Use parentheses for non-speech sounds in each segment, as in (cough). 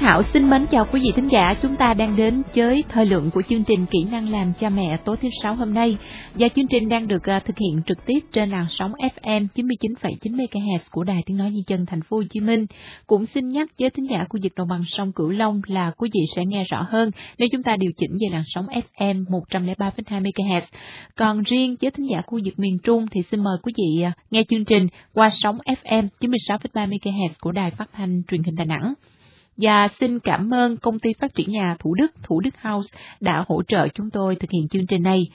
Thảo xin mến chào quý vị thính giả, chúng ta đang đến với thời lượng của chương trình Kỹ năng làm cha mẹ tối thứ sáu hôm nay và chương trình đang được à, thực hiện trực tiếp trên làn sóng FM 99,9 MHz của Đài Tiếng nói Di chân Thành phố Hồ Chí Minh. Cũng xin nhắc với thính giả khu vực đồng bằng sông Cửu Long là quý vị sẽ nghe rõ hơn nếu chúng ta điều chỉnh về làn sóng FM 103,2 MHz. Còn riêng với thính giả khu vực miền Trung thì xin mời quý vị à, nghe chương trình qua sóng FM 96,3 MHz của Đài Phát thanh Truyền hình Đà Nẵng và xin cảm ơn công ty phát triển nhà Thủ Đức, Thủ Đức House đã hỗ trợ chúng tôi thực hiện chương trình này.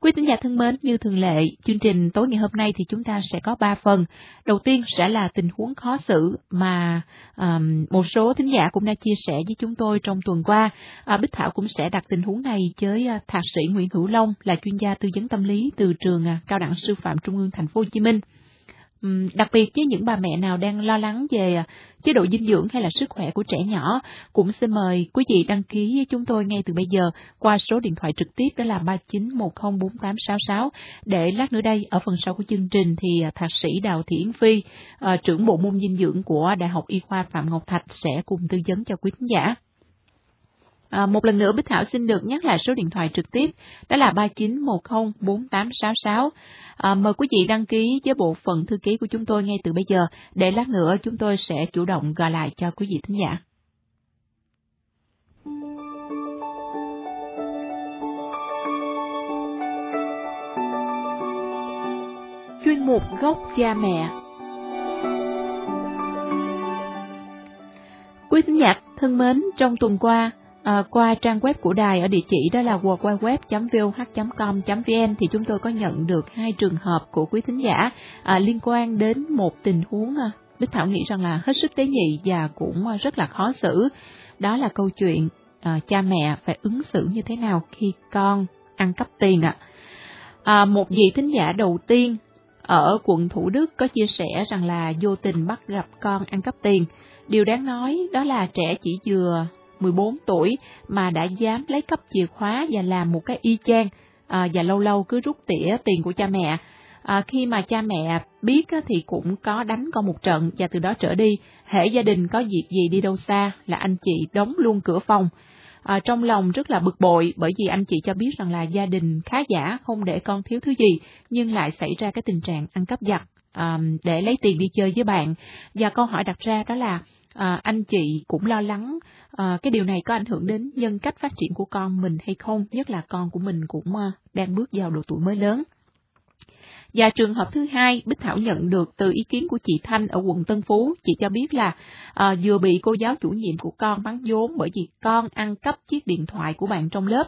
Quý tín giả thân mến, như thường lệ, chương trình tối ngày hôm nay thì chúng ta sẽ có 3 phần. Đầu tiên sẽ là tình huống khó xử mà um, một số thính giả cũng đã chia sẻ với chúng tôi trong tuần qua. À, Bích Thảo cũng sẽ đặt tình huống này với uh, thạc sĩ Nguyễn Hữu Long là chuyên gia tư vấn tâm lý từ trường uh, Cao đẳng Sư phạm Trung ương Thành phố Hồ Chí Minh đặc biệt với những bà mẹ nào đang lo lắng về à, chế độ dinh dưỡng hay là sức khỏe của trẻ nhỏ, cũng xin mời quý vị đăng ký với chúng tôi ngay từ bây giờ qua số điện thoại trực tiếp đó là 39104866 để lát nữa đây ở phần sau của chương trình thì à, thạc sĩ Đào Thị Yến Phi, à, trưởng bộ môn dinh dưỡng của Đại học Y khoa Phạm Ngọc Thạch sẽ cùng tư vấn cho quý khán giả. À, một lần nữa Bích Thảo xin được nhắc lại số điện thoại trực tiếp, đó là 39104866. À, mời quý vị đăng ký với bộ phận thư ký của chúng tôi ngay từ bây giờ, để lát nữa chúng tôi sẽ chủ động gọi lại cho quý vị thính giả. Chuyên mục Gốc Cha Mẹ Quý thính giả thân mến, trong tuần qua, à, qua trang web của đài ở địa chỉ đó là www.voh.com.vn thì chúng tôi có nhận được hai trường hợp của quý thính giả à, liên quan đến một tình huống à, đức Bích Thảo nghĩ rằng là hết sức tế nhị và cũng à, rất là khó xử. Đó là câu chuyện à, cha mẹ phải ứng xử như thế nào khi con ăn cắp tiền ạ. À. À, một vị thính giả đầu tiên ở quận Thủ Đức có chia sẻ rằng là vô tình bắt gặp con ăn cắp tiền. Điều đáng nói đó là trẻ chỉ vừa 14 tuổi mà đã dám lấy cắp chìa khóa và làm một cái y chang à, và lâu lâu cứ rút tỉa tiền của cha mẹ. À, khi mà cha mẹ biết á, thì cũng có đánh con một trận và từ đó trở đi, hệ gia đình có việc gì đi đâu xa là anh chị đóng luôn cửa phòng. À, trong lòng rất là bực bội bởi vì anh chị cho biết rằng là gia đình khá giả không để con thiếu thứ gì nhưng lại xảy ra cái tình trạng ăn cắp giặt à, để lấy tiền đi chơi với bạn và câu hỏi đặt ra đó là à, anh chị cũng lo lắng à, cái điều này có ảnh hưởng đến nhân cách phát triển của con mình hay không, nhất là con của mình cũng à, đang bước vào độ tuổi mới lớn. Và trường hợp thứ hai, Bích Thảo nhận được từ ý kiến của chị Thanh ở quận Tân Phú, chị cho biết là à, vừa bị cô giáo chủ nhiệm của con bắn vốn bởi vì con ăn cắp chiếc điện thoại của bạn trong lớp.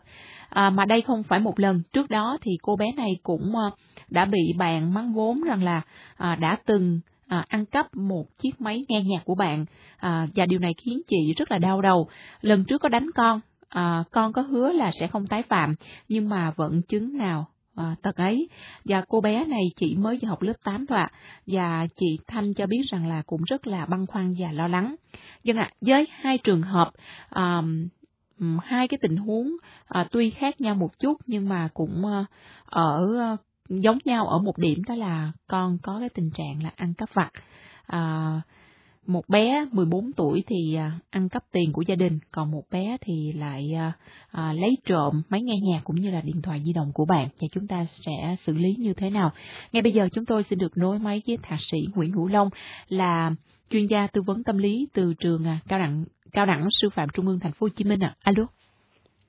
À, mà đây không phải một lần, trước đó thì cô bé này cũng à, đã bị bạn mắng vốn rằng là à, đã từng à, ăn cắp một chiếc máy nghe nhạc của bạn à, và điều này khiến chị rất là đau đầu. Lần trước có đánh con, à, con có hứa là sẽ không tái phạm, nhưng mà vẫn chứng nào à, tật ấy. Và cô bé này chỉ mới học lớp 8 thôi ạ. Và chị Thanh cho biết rằng là cũng rất là băn khoăn và lo lắng. Dân ạ, à, với hai trường hợp, à, hai cái tình huống à, tuy khác nhau một chút nhưng mà cũng à, ở à, giống nhau ở một điểm đó là con có cái tình trạng là ăn cắp vặt. À, một bé 14 tuổi thì à, ăn cắp tiền của gia đình, còn một bé thì lại à, à, lấy trộm máy nghe nhạc cũng như là điện thoại di động của bạn và chúng ta sẽ xử lý như thế nào. Ngay bây giờ chúng tôi xin được nối máy với thạc sĩ Nguyễn Hữu Long là chuyên gia tư vấn tâm lý từ trường à, cao đẳng cao đẳng sư phạm trung ương thành phố Hồ Chí Minh ạ. À. Alo.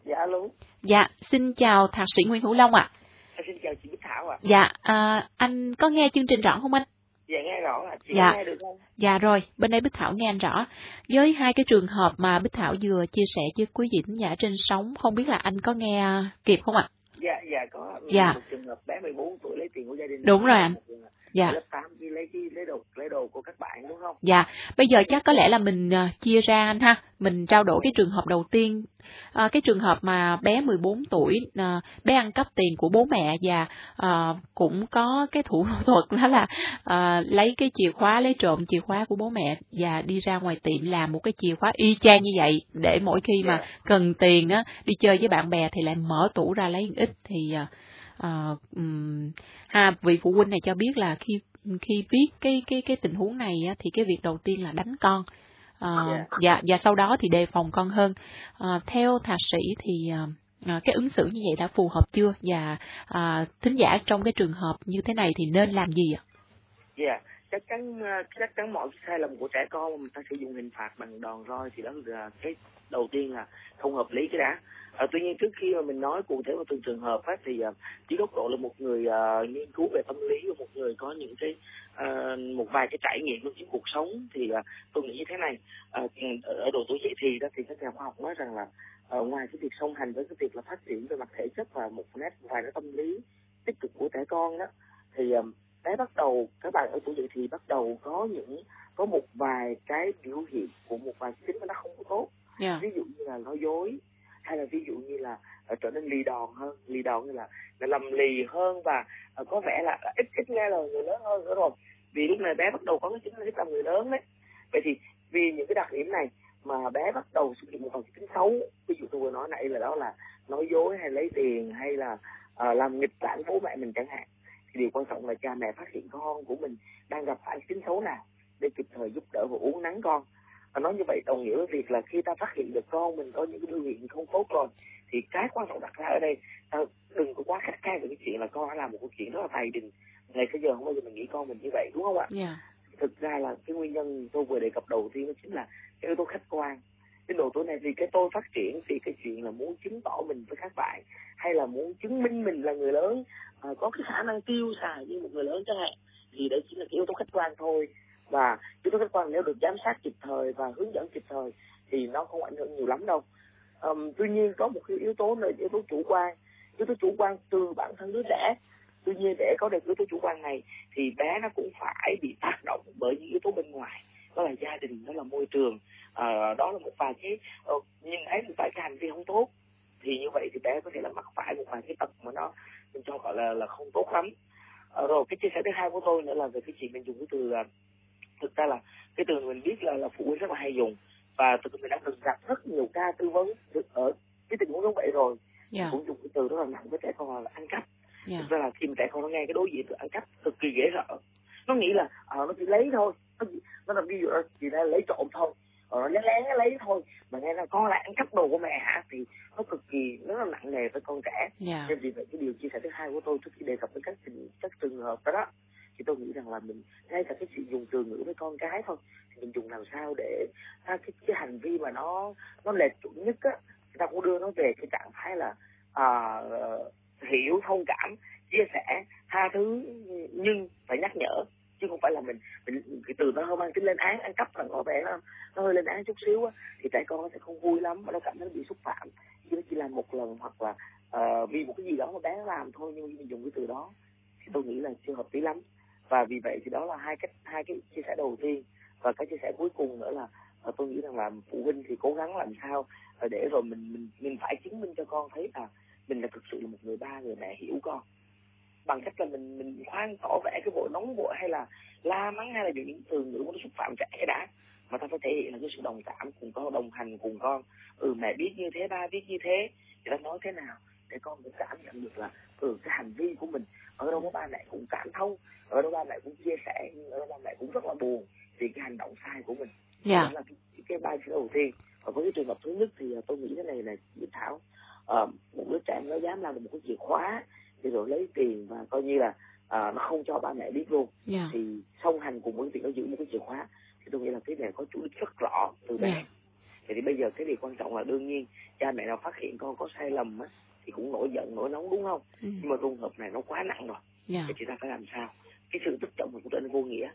Dạ alo. Dạ, xin chào thạc sĩ Nguyễn Hữu Long ạ. À xin chào chị Bích Thảo ạ. À. Dạ, à, anh có nghe chương trình rõ không anh? Dạ nghe rõ ạ. Chị dạ. nghe được không? Dạ rồi, bên đây Bích Thảo nghe anh rõ. Với hai cái trường hợp mà Bích Thảo vừa chia sẻ với quý vị giả trên sóng, không biết là anh có nghe kịp không ạ? Dạ, dạ có. Dạ. Một trường hợp bé 14 tuổi lấy tiền của gia đình. Đúng rồi anh. Dạ. Lớp 8 chỉ lấy cái lấy đồ lấy đồ của các bạn đúng không? Dạ. Bây giờ chắc có lẽ là mình uh, chia ra anh ha. Mình trao đổi cái trường hợp đầu tiên à, cái trường hợp mà bé 14 tuổi à, bé ăn cắp tiền của bố mẹ và à, cũng có cái thủ (laughs) thuật đó là à, lấy cái chìa khóa lấy trộm chìa khóa của bố mẹ và đi ra ngoài tiệm làm một cái chìa khóa y chang như vậy để mỗi khi mà cần tiền á đi chơi với bạn bè thì lại mở tủ ra lấy ít thì à, à, um, ha vị phụ huynh này cho biết là khi khi biết cái cái cái tình huống này á, thì cái việc đầu tiên là đánh con à, yeah. và và sau đó thì đề phòng con hơn à, theo thạc sĩ thì à, cái ứng xử như vậy đã phù hợp chưa và à, thính giả trong cái trường hợp như thế này thì nên làm gì ạ? Yeah chắc chắn chắc chắn mọi sai lầm của trẻ con mà mình ta sử dụng hình phạt bằng đòn roi thì đó là cái đầu tiên là không hợp lý cái đã à, tuy nhiên trước khi mà mình nói cụ thể vào từng trường hợp á, thì uh, chỉ góc độ là một người uh, nghiên cứu về tâm lý và một người có những cái uh, một vài cái trải nghiệm trong cuộc sống thì uh, tôi nghĩ như thế này uh, ở độ tuổi dậy thì đó thì các nhà khoa học nói rằng là uh, ngoài cái việc song hành với cái việc là phát triển về mặt thể chất và một nét vài cái tâm lý tích cực của trẻ con đó thì uh, bé bắt đầu các bạn ở tuổi dậy thì bắt đầu có những có một vài cái biểu hiện của một vài tính mà nó không có tốt yeah. ví dụ như là nói dối hay là ví dụ như là uh, trở nên lì đòn hơn lì đòn như là là lầm lì hơn và uh, có vẻ là ít ít nghe lời người lớn hơn nữa rồi. Vì lúc này bé bắt đầu có cái tính thích làm người lớn đấy. Vậy thì vì những cái đặc điểm này mà bé bắt đầu xuất hiện một phần tính xấu ví dụ tôi vừa nói nãy là đó là nói dối hay lấy tiền hay là uh, làm nghịch lãng bố mẹ mình chẳng hạn thì điều quan trọng là cha mẹ phát hiện con của mình đang gặp phải tính xấu nào để kịp thời giúp đỡ và uống nắng con nói như vậy đồng nghĩa với việc là khi ta phát hiện được con mình có những cái biểu hiện không tốt rồi thì cái quan trọng đặt ra ở đây ta đừng có quá khắt khe về cái chuyện là con đã làm một câu chuyện rất là tài đình. Ngày bây giờ không bao giờ mình nghĩ con mình như vậy đúng không ạ? Yeah. thực ra là cái nguyên nhân tôi vừa đề cập đầu tiên đó chính là cái yếu tố khách quan. Cái độ tuổi này vì cái tôi phát triển vì cái chuyện là muốn chứng tỏ mình với các bạn hay là muốn chứng minh mình là người lớn à, có cái khả năng tiêu xài như một người lớn chẳng hạn thì đấy chính là cái yếu tố khách quan thôi và yếu tố khách quan nếu được giám sát kịp thời và hướng dẫn kịp thời thì nó không ảnh hưởng nhiều lắm đâu. Um, tuy nhiên có một cái yếu tố là yếu tố chủ quan. Yếu tố chủ quan từ bản thân đứa trẻ. Tuy nhiên để có được yếu tố chủ quan này thì bé nó cũng phải bị tác động bởi những yếu tố bên ngoài. Đó là gia đình đó là môi trường à, đó là một vài cái ờ, uh, thấy ấy một vài cái hành vi không tốt thì như vậy thì bé có thể là mắc phải một vài cái tật mà nó mình cho gọi là là không tốt lắm. À, rồi cái chia sẻ thứ hai của tôi nữa là về cái chuyện mình dùng cái từ à, thực ra là cái từ mình biết là là phụ huynh rất là hay dùng. Và thực mình đã từng gặp rất nhiều ca tư vấn ở cái tình huống giống vậy rồi. Yeah. cũng dùng cái từ rất là nặng với trẻ con là ăn cắp. Yeah. thực ra là khi mà trẻ con nó nghe cái đối diện từ ăn cắp cực kỳ dễ sợ. Nó nghĩ là à, nó chỉ lấy thôi. Nó, nó là ví dụ chỉ là lấy trộm thôi. Ờ, nó lén lén lấy thôi. Mà nghe là con lại ăn cắp đồ của mẹ hả? Thì nó cực kỳ nó là nặng nề với con trẻ. Yeah. nên vì vậy cái điều chia sẻ thứ hai của tôi trước khi đề cập đến các tình các trường hợp đó, đó thì tôi nghĩ rằng là mình ngay cả cái chuyện dùng từ ngữ với con cái thôi thì mình dùng làm sao để à, cái cái hành vi mà nó nó lệch chuẩn nhất á. Người ta cũng đưa nó về cái trạng thái là à, hiểu thông cảm chia sẻ tha thứ nhưng phải nhắc nhở chứ không phải là mình mình cái từ nó hơi mang tính lên án ăn cắp là có vẻ nó nó hơi lên án chút xíu á thì trẻ con nó sẽ không vui lắm mà nó cảm thấy nó bị xúc phạm. Chứ nó chỉ làm một lần hoặc là uh, vì một cái gì đó mà bé nó làm thôi nhưng mình dùng cái từ đó thì tôi nghĩ là chưa hợp lý lắm và vì vậy thì đó là hai cách, hai cái chia sẻ đầu tiên. Và cái chia sẻ cuối cùng nữa là ờ, tôi nghĩ rằng là phụ huynh thì cố gắng làm sao ờ, để rồi mình mình mình phải chứng minh cho con thấy là mình là thực sự là một người ba, người mẹ hiểu con. Bằng cách là mình mình khoan tỏ vẻ cái bộ nóng vội hay là la mắng hay là những từ ngữ nó xúc phạm trẻ đã. Mà ta phải thể hiện là cái sự đồng cảm cùng con, đồng hành cùng con. Ừ mẹ biết như thế, ba biết như thế. Thì ta nói thế nào để con cũng cảm nhận được là ừ cái hành vi của mình. Ở đâu có ba mẹ cũng cảm thông ở đâu ba mẹ cũng chia sẻ nhưng ở đâu ba mẹ cũng rất là buồn vì cái hành động sai của mình. Yeah. đó là cái, cái ba chữ đầu tiên. Và với cái trường hợp thứ nhất thì tôi nghĩ cái này là biết thảo. Uh, một đứa trẻ nó dám làm được một cái chìa khóa thì rồi lấy tiền và coi như là à, nó không cho ba mẹ biết luôn. Yeah. thì song hành cùng với việc nó giữ một cái chìa khóa. Thì tôi nghĩ là cái này có chủ đích rất rõ từ bé. Yeah. thì bây giờ cái điều quan trọng là đương nhiên cha mẹ nào phát hiện con có sai lầm á thì cũng nổi giận nổi nóng đúng không? Ừ. nhưng mà trường hợp này nó quá nặng rồi. Yeah. thì chúng ta phải làm sao? Cái sự tức giận của trở nên vô nghĩa.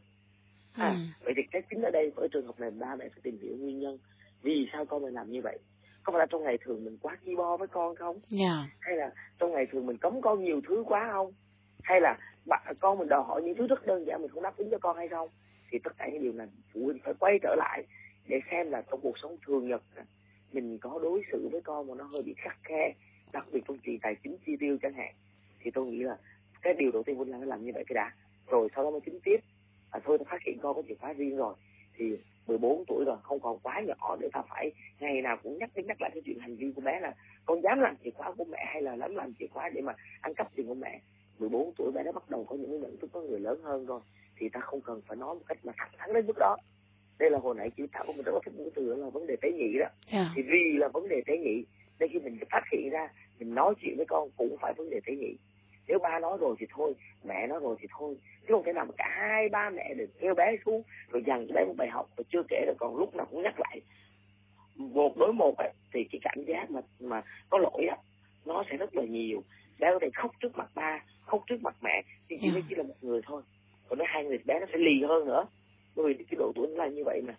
À, ừ. vậy thì cái chính ở đây với trường hợp này ba mẹ phải tìm hiểu nguyên nhân vì sao con mình làm như vậy. Có phải là trong ngày thường mình quá chi bo với con không? Yeah. hay là trong ngày thường mình cấm con nhiều thứ quá không? Hay là bạn con mình đòi hỏi những thứ rất đơn giản mình không đáp ứng cho con hay không? Thì tất cả những điều này phụ huynh phải quay trở lại để xem là trong cuộc sống thường nhật mình có đối xử với con mà nó hơi bị khắc khe đặc biệt trong chuyện tài chính chi tiêu chẳng hạn thì tôi nghĩ là cái điều đầu tiên huynh làm phải làm như vậy cái đã. Rồi sau đó mới tính tiếp. À, thôi ta phát hiện con có chìa khóa riêng rồi. Thì 14 tuổi rồi không còn quá nhỏ để ta phải ngày nào cũng nhắc đến nhắc lại cái chuyện hành vi của bé là con dám làm chìa khóa của mẹ hay là dám làm chìa khóa để mà ăn cắp tiền của mẹ. 14 tuổi bé đã bắt đầu có những nhận thức có người lớn hơn rồi thì ta không cần phải nói một cách mà thẳng thắn đến mức đó. Đây là hồi nãy chị thảo mình rất là thích một từ là vấn đề tế nhị đó. Yeah. Dạ. thì vì là vấn đề tế nhị nên khi mình phát hiện ra mình nói chuyện với con cũng phải vấn đề tế nhị nếu ba nói rồi thì thôi mẹ nói rồi thì thôi. Chứ không thể nào mà cả hai ba mẹ đều kêu bé xuống rồi dằn cho bé một bài học và chưa kể là còn lúc nào cũng nhắc lại. Một đối một ấy, thì cái cảm giác mà mà có lỗi á nó sẽ rất là nhiều. Bé có thể khóc trước mặt ba khóc trước mặt mẹ thì chỉ yeah. Dạ. chỉ là một người thôi. Còn nếu hai người bé nó sẽ lì hơn nữa. Bởi vì cái độ tuổi nó là như vậy mà.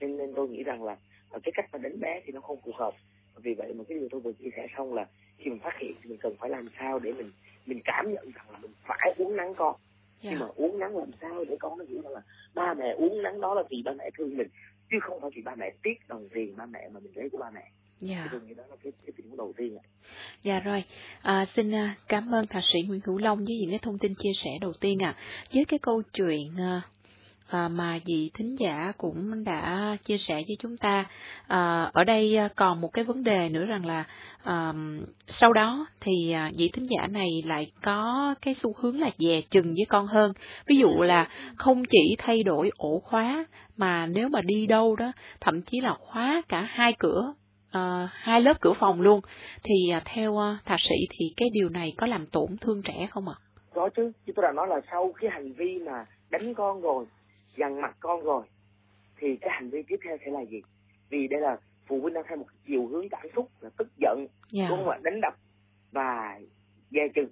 Nên nên tôi nghĩ rằng là cái cách mà đánh bé thì nó không phù hợp. Vì vậy mà cái điều tôi vừa chia sẻ xong là khi mình phát hiện thì mình cần phải làm sao để mình mình cảm nhận rằng là mình phải uống nắng con yeah. nhưng dạ. mà uống nắng làm sao để con nó hiểu rằng là ba mẹ uống nắng đó là vì ba mẹ thương mình chứ không phải vì ba mẹ tiếc đồng tiền ba mẹ mà mình lấy của ba mẹ Dạ. Nghĩ đó là cái, cái tình đầu tiên. Dạ rồi, à, xin à, cảm ơn thạc sĩ Nguyễn Hữu Long với những cái thông tin chia sẻ đầu tiên ạ. À. Với cái câu chuyện à, à, mà vị thính giả cũng đã chia sẻ với chúng ta. À, ở đây à, còn một cái vấn đề nữa rằng là à, sau đó thì à, vị thính giả này lại có cái xu hướng là dè chừng với con hơn. Ví dụ là không chỉ thay đổi ổ khóa mà nếu mà đi đâu đó thậm chí là khóa cả hai cửa uh, hai lớp cửa phòng luôn thì uh, theo uh, thạc sĩ thì cái điều này có làm tổn thương trẻ không ạ? Có chứ, chứ tôi đã nói là sau cái hành vi mà đánh con rồi dằn mặt con rồi thì cái hành vi tiếp theo sẽ là gì? Vì đây là phụ huynh đang theo một chiều hướng cảm xúc là tức giận yeah. Đúng không ạ đánh đập và dè chừng.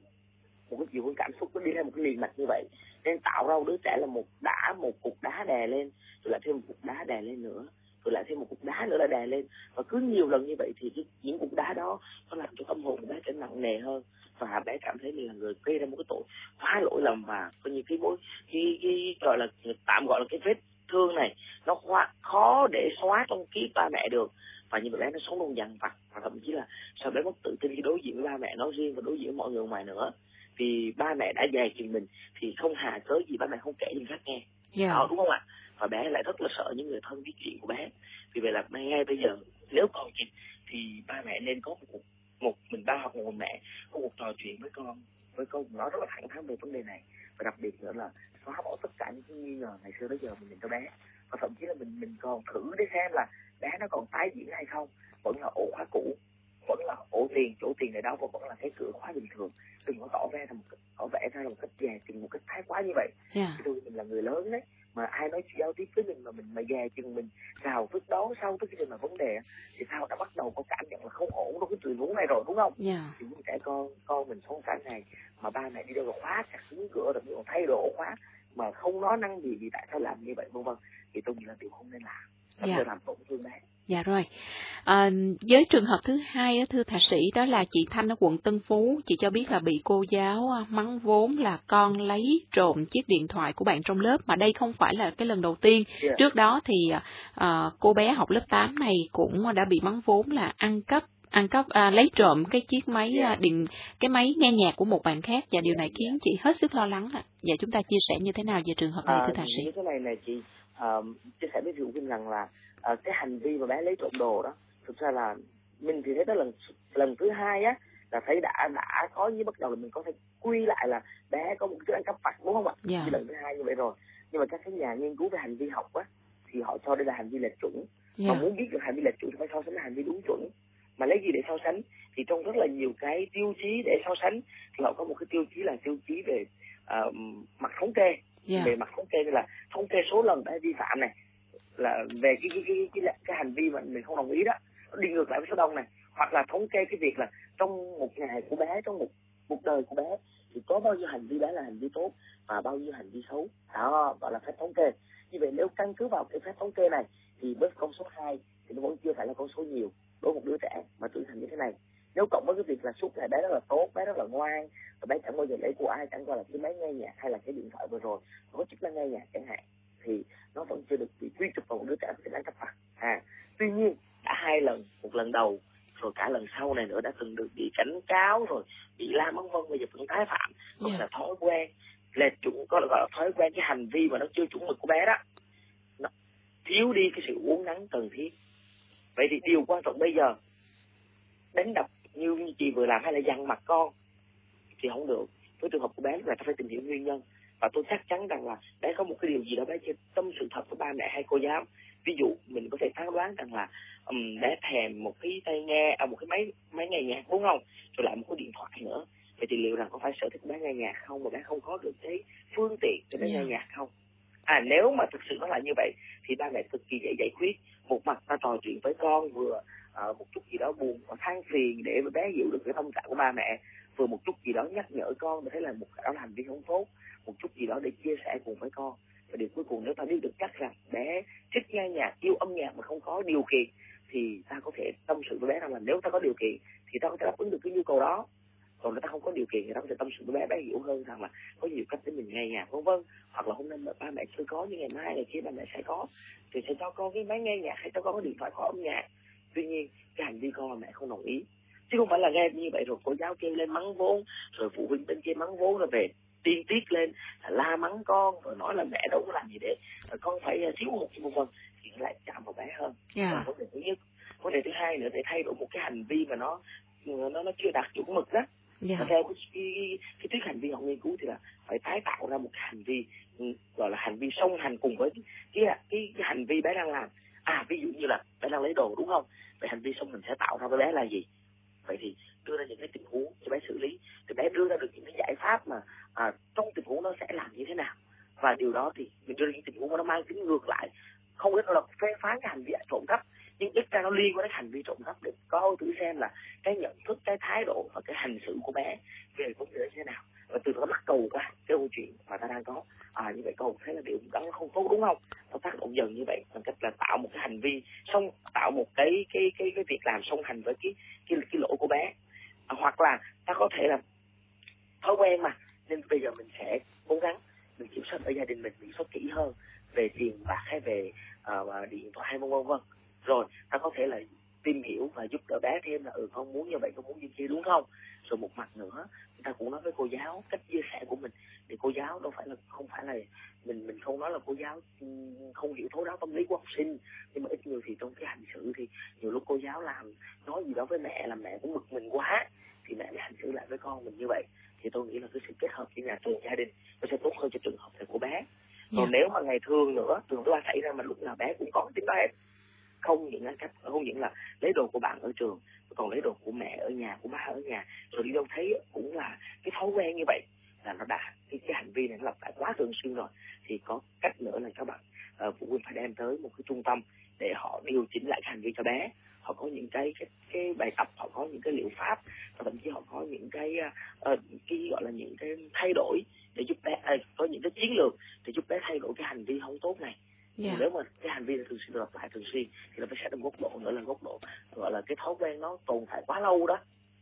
Một cái chiều hướng cảm xúc nó đi theo một cái liền mạch như vậy nên tạo ra đứa trẻ là một đã một cục đá đè lên rồi lại thêm một cục đá đè lên nữa rồi lại thêm một cục đá nữa là đè lên. Và cứ nhiều lần như vậy thì cái, những cục đá đó nó làm cho tâm hồn của bé trở nặng nề hơn và bé cảm thấy mình là người gây ra một cái tội quá lỗi lầm và coi như cái mối cái, cái gọi là tạm gọi là cái vết thương này nó quá khó để xóa trong ký ba mẹ được và như bé nó sống luôn dằn vặt và thậm chí là sao bé mất tự tin khi đối diện với ba mẹ nói riêng và đối diện với mọi người ngoài nữa vì ba mẹ đã dè chừng mình thì không hà cớ gì ba mẹ không kể cho khác nghe yeah. Dạ. đó đúng không ạ và bé lại rất là sợ những người thân biết chuyện của bé vì vậy là ngay bây giờ nếu còn kịp thì ba mẹ nên có một cuộc một mình ba hoặc một mẹ, có một trò chuyện với con với con nói rất là thẳng thắn về vấn đề này. Và đặc biệt nữa là xóa bỏ tất cả những cái nghi ngờ ngày xưa tới giờ mình nhìn cho bé. Và thậm chí là mình mình còn thử để xem là bé nó còn tái diễn hay không, vẫn là ổ khóa cũ vẫn là ổ tiền chỗ tiền này đâu và vẫn là cái cửa khóa bình thường đừng có tỏ ra là một tỏ vẻ ra là một cách dè chừng một cách thái quá như vậy yeah. Dạ. tôi mình là người lớn đấy mà ai nói giao tiếp với mình mà mình mà dè chừng mình rào thức đó sau tới khi mà vấn đề thì sao đã bắt đầu có cảm nhận là không ổn trong cái tình huống này rồi đúng không yeah. Dạ. thì những trẻ con con mình sống cả ngày mà ba mẹ đi đâu rồi khóa chặt cứng cửa rồi còn thay đổi khóa mà không nói năng gì vì tại sao làm như vậy vân vân thì tôi nghĩ là điều không nên làm yeah. Dạ. làm tổn thương bé Dạ rồi. À, với trường hợp thứ hai thưa thạc sĩ đó là chị Thanh ở quận Tân Phú, chị cho biết là bị cô giáo à, mắng vốn là con lấy trộm chiếc điện thoại của bạn trong lớp mà đây không phải là cái lần đầu tiên. Yeah. Dạ. Trước đó thì à, cô bé học lớp 8 này cũng đã bị mắng vốn là ăn cắp ăn cắp à, lấy trộm cái chiếc máy yeah. Dạ. điện cái máy nghe nhạc của một bạn khác và điều này khiến chị hết sức lo lắng ạ. À. Và chúng ta chia sẻ như thế nào về trường hợp này à, thưa thạc sĩ? Như thế này này chị uh, chia sẻ với phụ huynh rằng là uh, cái hành vi mà bé lấy trộm đồ đó thực ra là mình thì thấy đó lần lần thứ hai á là thấy đã đã có như bắt đầu là mình có thể quy lại là bé có một cái ăn cắp vặt đúng không ạ? Yeah. Dạ. lần thứ hai như vậy rồi nhưng mà các cái nhà nghiên cứu về hành vi học á thì họ cho đây là hành vi lệch chuẩn yeah. mà dạ. muốn biết được hành vi lệch chuẩn thì phải so sánh hành vi đúng chuẩn mà lấy gì để so sánh thì trong rất là nhiều cái tiêu chí để so sánh thì họ có một cái tiêu chí là tiêu chí về uh, mặt thống kê yeah. về mặt thống kê là thống kê số lần đã vi phạm này là về cái cái cái cái, cái, cái hành vi mà mình không đồng ý đó nó đi ngược lại với số đông này. Hoặc là thống kê cái việc là trong một ngày của bé trong một một đời của bé thì có bao nhiêu hành vi bé là hành vi tốt và bao nhiêu hành vi xấu. Đó gọi là phép thống kê. Như vậy nếu căn cứ vào cái phép thống kê này thì với con số 2 thì nó vẫn chưa phải là con số nhiều đối với một đứa trẻ mà trưởng thành như thế này. Nếu cộng với cái việc là suốt ngày bé rất là tốt bé rất là ngoan và bé chẳng bao giờ lấy của ai chẳng qua là cái máy nghe nhạc hay là cái điện thoại vừa rồi có chức năng nghe nhạc chẳng hạn thì nó vẫn chưa được bị truy chụp vào một đứa trẻ cái đánh cắp phạt à tuy nhiên đã hai lần một lần đầu rồi cả lần sau này nữa đã từng được bị cảnh cáo rồi bị la vân vân bây giờ vẫn tái phạm. Có yeah. Dạ. là thói quen là chuẩn có là gọi là thói quen cái hành vi mà nó chưa chuẩn mực của bé đó. Nó thiếu đi cái sự uống nắng cần thiết. Vậy thì điều quan trọng bây giờ đánh đập như, như chị vừa làm hay là dằn mặt con thì không được. Với trường hợp của bé là ta phải tìm hiểu nguyên nhân và tôi chắc chắn rằng là bé có một cái điều gì đó bé chưa tâm sự thật với ba mẹ hay cô giáo. Ví dụ mình có thể phán đoán rằng là um, bé thèm một cái tai nghe à, một cái máy máy nghe nhạc đúng không? Rồi lại một cái điện thoại nữa. Vậy thì liệu rằng có phải sở thích bé nghe nhạc không? Mà bé không có được cái phương tiện để bé yeah. nghe nhạc không? À nếu mà thực sự nó là như vậy thì ba mẹ cực kỳ dễ giải quyết. Một mặt ta trò chuyện với con vừa uh, một chút gì đó buồn và than phiền để bé hiểu được cái tâm trạng của ba mẹ vừa một chút gì đó nhắc nhở con để thấy là một đó là hành vi không tốt, một chút gì đó để chia sẻ cùng với con. Và điều cuối cùng nếu ta biết được chắc rằng bé thích nghe nhạc, yêu âm nhạc mà không có điều kiện, thì ta có thể tâm sự với bé rằng là nếu ta có điều kiện thì ta có thể đáp ứng được cái nhu cầu đó. Còn nếu ta không có điều kiện thì ta có thể tâm sự với bé bé hiểu hơn rằng là có nhiều cách để mình nghe nhạc, vân vân. Hoặc là hôm nay ba mẹ chưa có nhưng ngày mai ngày kia ba mẹ sẽ có, thì sẽ cho con cái máy nghe nhạc hay cho con cái điện thoại có âm nhạc. Tuy nhiên, cái hành vi con là mẹ không đồng ý chứ không phải là nghe như vậy rồi cô giáo kêu lên mắng vốn rồi phụ huynh bên kia mắng vốn rồi về tiên tiết lên la mắng con rồi nói là mẹ đâu có làm gì để con phải thiếu một vân vân thì lại chạm vào bé hơn yeah. Dạ. vấn đề thứ nhất vấn đề thứ hai nữa để thay đổi một cái hành vi mà nó nó nó chưa đạt chuẩn mực đó yeah. Dạ. theo cái, cái, cái thuyết hành vi học nghiên cứu thì là phải tái tạo ra một cái hành vi ừ, gọi là hành vi song hành cùng với cái cái, cái, cái hành vi bé đang làm à ví dụ như là bé đang lấy đồ đúng không vậy hành vi xong mình sẽ tạo ra với bé là gì vậy thì đưa ra những cái tình huống cho bé xử lý thì bé đưa ra được những cái giải pháp mà à, trong tình huống nó sẽ làm như thế nào. Và điều đó thì mình đưa ra những tình huống mà nó mang tính ngược lại không biết là phê phán cái hành vi trộm cắp nhưng ít ra nó liên quan đến hành vi trộm cắp được coi thử xem là cái nhận thức cái thái độ và cái hành xử của bé về vấn đề như thế nào. Và từ đó bắt cầu qua cái câu chuyện mà ta đang có. À như vậy cầu thấy là điều đó không tốt đúng không? Nó tác động dần như vậy bằng cách là tạo một cái hành vi xong tạo một cái cái cái cái việc làm song hành với cái cái cái lỗi của bé. À, hoặc là ta có thể là thói quen mà nên bây giờ mình sẽ cố gắng mình kiểm soát ở gia đình mình kiểm soát kỹ hơn về tiền bạc hay về uh, điện thoại hay vân vân vân rồi ta có thể là tìm hiểu và giúp đỡ bé thêm là ừ con muốn như vậy con muốn như kia đúng không? Rồi một mặt nữa người ta cũng nói với cô giáo cách chia sẻ của mình. Thì cô giáo đâu phải là không phải là mình mình không nói là cô giáo không hiểu thấu đáo tâm lý của học sinh. Nhưng mà ít nhiều thì trong cái hành xử thì nhiều lúc cô giáo làm nói gì đó với mẹ là mẹ cũng bực mình quá. Thì mẹ hành xử lại với con mình như vậy. Thì tôi nghĩ là cái sự kết hợp giữa nhà trường gia đình nó sẽ tốt hơn cho trường hợp này của bé. Còn yeah. nếu mà ngày thường nữa thường tôi xảy ra mà lúc nào bé cũng có tiếng đó hết không những ăn cách không những là lấy đồ của bạn ở trường còn lấy đồ của mẹ ở nhà của ba ở nhà. Rồi đi đâu thấy cũng là cái thói quen như vậy là nó đã cái, cái hành vi này nó lặp lại quá thường xuyên rồi. Thì có cách nữa là các bạn uh, phụ huynh phải đem tới một cái trung tâm để họ điều chỉnh lại hành vi cho bé. Họ có những cái cái, cái bài tập họ có những cái liệu pháp và thậm chí họ có những cái uh, cái gọi là những cái thay đổi để giúp bé uh, có những cái chiến lược để giúp bé thay đổi cái hành vi không tốt này yeah. Dạ. nếu mà cái hành vi thường xuyên lặp lại thường xuyên thì nó phải xét ở góc độ nữa là góc độ gọi là cái thói quen nó tồn tại quá lâu đó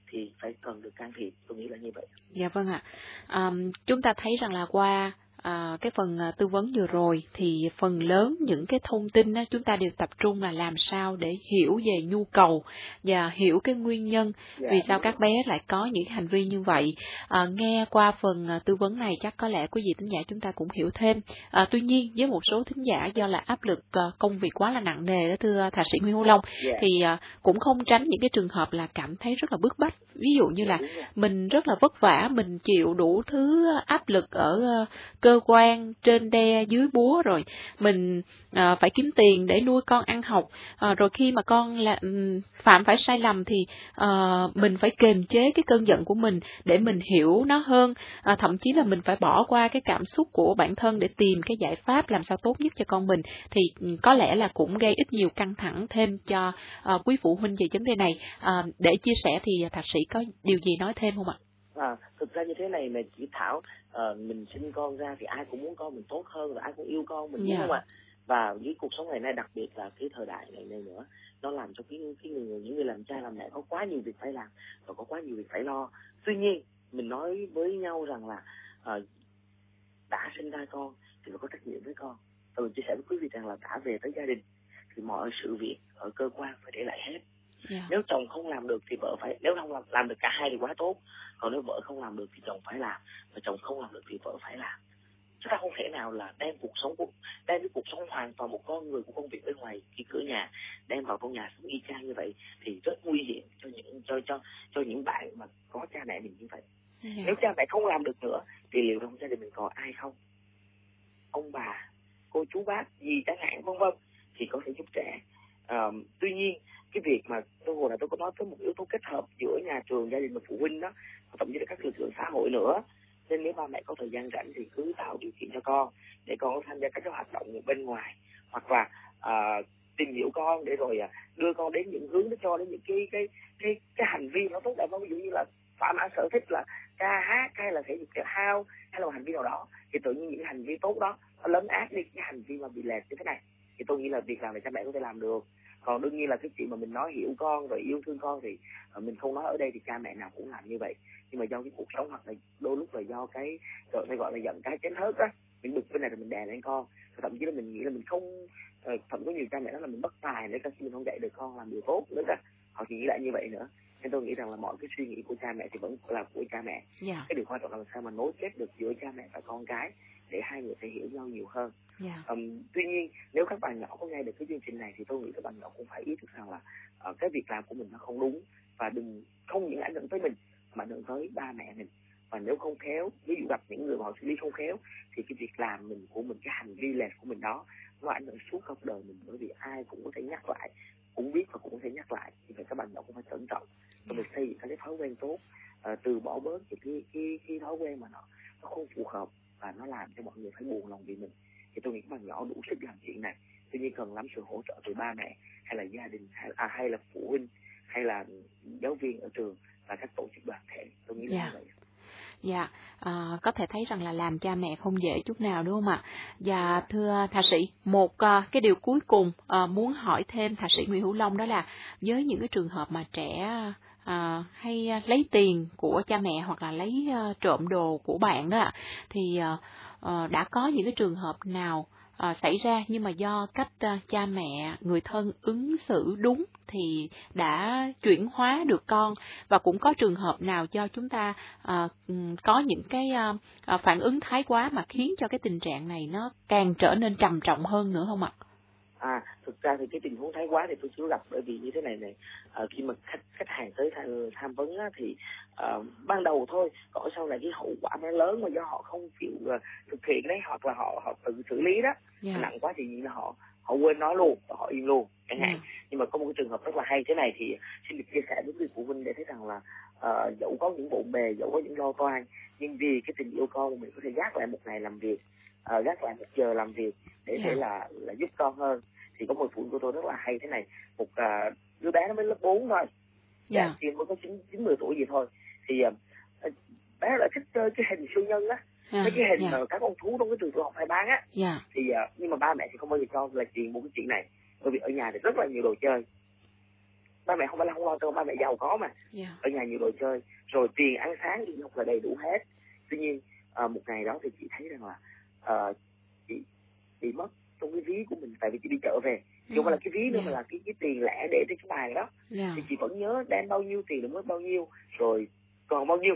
thì phải cần được can thiệp tôi nghĩ là như vậy dạ vâng ạ à, chúng ta thấy rằng là qua à, cái phần à, tư vấn vừa rồi thì phần lớn những cái thông tin á, chúng ta đều tập trung là làm sao để hiểu về nhu cầu và hiểu cái nguyên nhân dạ, vì sao các bé lại có những hành vi như vậy. À, nghe qua phần à, tư vấn này chắc có lẽ quý vị thính giả chúng ta cũng hiểu thêm. À, tuy nhiên với một số thính giả do là áp lực à, công việc quá là nặng nề đó thưa thạc sĩ Nguyễn Hữu Long dạ. thì à, cũng không tránh những cái trường hợp là cảm thấy rất là bức bách. Ví dụ như là mình rất là vất vả mình chịu đủ thứ áp lực ở uh, cơ quan trên đe dưới búa rồi. Mình à, phải kiếm tiền để nuôi con ăn học. À, rồi khi mà con là ừ, phạm phải sai lầm thì à, mình phải kiềm chế cái cơn giận của mình để mình hiểu nó hơn. À, thậm chí là mình phải bỏ qua cái cảm xúc của bản thân để tìm cái giải pháp làm sao tốt nhất cho con mình. Thì ừ, có lẽ là cũng gây ít nhiều căng thẳng thêm cho à, quý phụ huynh về vấn đề này. À, để chia sẻ thì thạc sĩ có điều gì nói thêm không ạ? À, thực ra như thế này mà chỉ thảo uh, mình sinh con ra thì ai cũng muốn con mình tốt hơn và ai cũng yêu con mình yeah. đúng dạ. không ạ? và với cuộc sống ngày nay đặc biệt là cái thời đại ngày nay nữa nó làm cho cái cái người những người làm cha làm mẹ có quá nhiều việc phải làm và có quá nhiều việc phải lo tuy nhiên mình nói với nhau rằng là uh, đã sinh ra con thì phải có trách nhiệm với con tôi chia sẻ với quý vị rằng là đã về tới gia đình thì mọi sự việc ở cơ quan phải để lại hết yeah. Dạ. nếu chồng không làm được thì vợ phải nếu không làm, làm được cả hai thì quá tốt còn nếu vợ không làm được thì chồng phải làm và chồng không làm được thì vợ phải làm chúng ta không thể nào là đem cuộc sống của đem cái cuộc sống hoàn toàn một con người của công việc bên ngoài khi cửa nhà đem vào trong nhà sống y chang như vậy thì rất nguy hiểm cho những cho cho cho những bạn mà có cha mẹ mình như vậy yeah. Dạ. nếu cha mẹ không làm được nữa thì liệu trong gia đình mình còn ai không ông bà cô chú bác gì chẳng hạn vân vân thì có thể giúp trẻ um, tuy nhiên cái việc mà tôi hồi là tôi có nói tới một yếu tố kết hợp giữa nhà trường gia đình và phụ huynh đó và thậm chí là các lực lượng xã hội nữa. Nên nếu ba mẹ có thời gian rảnh thì cứ tạo điều kiện cho con để con có tham gia các cái hoạt động bên ngoài. Hoặc là uh, tìm hiểu con để rồi uh, đưa con đến những hướng để cho đến những cái cái cái cái hành vi nó tốt đẹp hơn. Ví dụ như là thỏa mãn sở thích là ca hát hay là thể dục thể thao hay là một hành vi nào đó thì tự nhiên những hành vi tốt đó nó lấn át đi cái hành vi mà bị lệch như thế này thì tôi nghĩ là việc làm này cha mẹ có thể làm được. Còn đương nhiên là cái chuyện mà mình nói hiểu con rồi yêu thương con thì uh, mình không nói ở đây thì cha mẹ nào cũng làm như vậy. Nhưng mà do cái cuộc sống hoặc là đôi lúc là do cái rồi phải gọi là giận cái chén hớt á mình bực bên này rồi mình đè lên con. Thậm chí là mình nghĩ là mình không uh, thậm có nhiều cha mẹ đó là mình bất tài nếu khi mình không dạy được con làm điều tốt nữa cả họ chỉ nghĩ lại như vậy nữa. Nên tôi nghĩ rằng là mọi cái suy nghĩ của cha mẹ thì vẫn là của cha mẹ. Yeah. Dạ. cái điều quan trọng là làm sao mà nối kết được giữa cha mẹ và con cái để hai người thể hiểu nhau nhiều hơn yeah. Dạ. um, tuy nhiên nếu các bạn nhỏ có nghe được cái chương trình này thì tôi nghĩ các bạn nhỏ cũng phải ý thức rằng là uh, cái việc làm của mình nó không đúng và đừng không những ảnh hưởng tới mình mà ảnh hưởng tới ba mẹ mình và nếu không khéo ví dụ gặp những người mà họ xử lý không khéo thì cái việc làm mình của mình cái hành vi lệch của mình đó nó ảnh hưởng suốt cuộc đời mình bởi vì ai cũng có thể nhắc lại cũng biết và cũng có thể nhắc lại thì phải các bạn nhỏ cũng phải cẩn trọng và mình xây dựng cái thói quen tốt uh, từ bỏ bớt những cái cái cái thói quen mà nó nó không phù hợp và nó làm cho mọi người phải buồn lòng vì mình. Thì tôi nghĩ các bạn nhỏ đủ sức làm chuyện này. Tuy nhiên cần lắm sự hỗ trợ từ ba mẹ hay là gia đình hay, à, hay là phụ huynh hay là giáo viên ở trường và các tổ chức đoàn thể. Tôi nghĩ là yeah. như vậy. Dạ, à, có thể thấy rằng là làm cha mẹ không dễ chút nào đúng không ạ? Và thưa thạc sĩ, một à, cái điều cuối cùng à, muốn hỏi thêm thạc sĩ Nguyễn Hữu Long đó là với những cái trường hợp mà trẻ à, hay à, lấy tiền của cha mẹ hoặc là lấy à, trộm đồ của bạn đó ạ, thì à, à, đã có những cái trường hợp nào à, xảy ra nhưng mà do cách à, cha mẹ người thân ứng xử đúng thì đã chuyển hóa được con và cũng có trường hợp nào cho chúng ta à, có những cái à, à, phản ứng thái quá mà khiến cho cái tình trạng này nó càng trở nên trầm trọng hơn nữa không ạ? À, thực ra thì cái tình huống thái quá thì tôi chưa gặp bởi vì như thế này này à, khi mà khách khách hàng tới tham, tham vấn á, thì à, ban đầu thôi còn sau này cái hậu quả nó lớn mà do họ không chịu uh, thực hiện đấy hoặc là họ họ tự xử lý đó yeah. Dạ. nặng quá thì là họ họ quên nói luôn và họ im luôn chẳng hạn yeah. Dạ. nhưng mà có một cái trường hợp rất là hay thế này thì xin được chia sẻ với người phụ huynh để thấy rằng là uh, dẫu có những bộn bề dẫu có những lo toan nhưng vì cái tình yêu con mình có thể gác lại một ngày làm việc uh, gác lại một giờ làm việc để yeah. Dạ. thể là là giúp con hơn thì có một phụ của tôi rất là hay thế này một uh, đứa bé nó mới lớp 4 thôi dạ yeah. chỉ mới có chín chín mười tuổi gì thôi thì uh, bé lại thích chơi cái hình siêu nhân á yeah, mấy cái hình yeah. mà các con thú trong cái trường tiểu học hay bán á yeah. thì uh, nhưng mà ba mẹ thì không bao giờ cho là chuyện một cái chuyện này bởi vì ở nhà thì rất là nhiều đồ chơi ba mẹ không phải là không lo cho ba mẹ giàu có mà yeah. ở nhà nhiều đồ chơi rồi tiền ăn sáng đi học là đầy đủ hết tuy nhiên uh, một ngày đó thì chị thấy rằng là uh, chị bị mất trong cái ví của mình tại vì chị đi chợ về. Chứ không phải là cái ví nữa yeah. mà là cái cái tiền lẻ để trên cái bàn đó. Yeah. thì chị vẫn nhớ đem bao nhiêu tiền được mất bao nhiêu rồi còn bao nhiêu.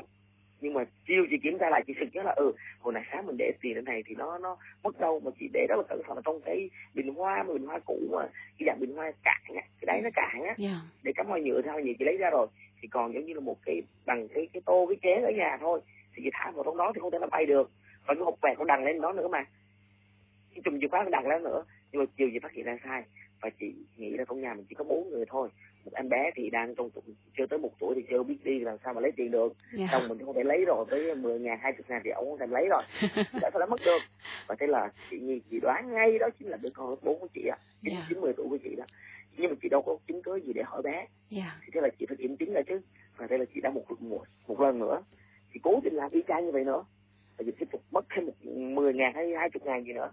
Nhưng mà chiều chị kiểm tra lại chị sực nhớ là ừ hồi nãy sáng mình để tiền ở này thì nó nó mất đâu mà chị để rất là cẩn thận trong cái bình hoa mà bình hoa cũ mà cái dạng bình hoa cạn á cái đáy nó cạn á. Yeah. để cắm hoa nhựa thôi gì chị lấy ra rồi. Thì còn giống như là một cái bằng cái cái tô cái chén ở nhà thôi. Thì chị thả vào trong đó thì không thể nào bay được và cái hộp vẹt nó đằng lên đó nữa mà. Cái chùm chìa khóa nó đằng lên nữa. Nhưng mà chiều chị phát hiện ra sai. Và chị nghĩ là trong nhà mình chỉ có bốn người thôi. Một em bé thì đang trong tuổi chưa tới một tuổi thì chưa biết đi làm sao mà lấy tiền được. Yeah. xong mình không thể lấy rồi với mười ngàn hai chục ngàn thì ông không thể lấy rồi. (laughs) Đã sao mất được. Và thế là chị nhi chị đoán ngay đó chính là đứa con lớp bốn của chị ạ chín chín mười tuổi của chị đó. Nhưng mà chị đâu có chứng cứ gì để hỏi bé. Yeah. thì thế là chị phải kiểm chứng lại chứ. Và thế là chị đã một một một lần nữa. Chị cố tình làm y chang như vậy nữa và chị tiếp tục mất thêm một mười ngàn hay hai chục ngàn gì nữa.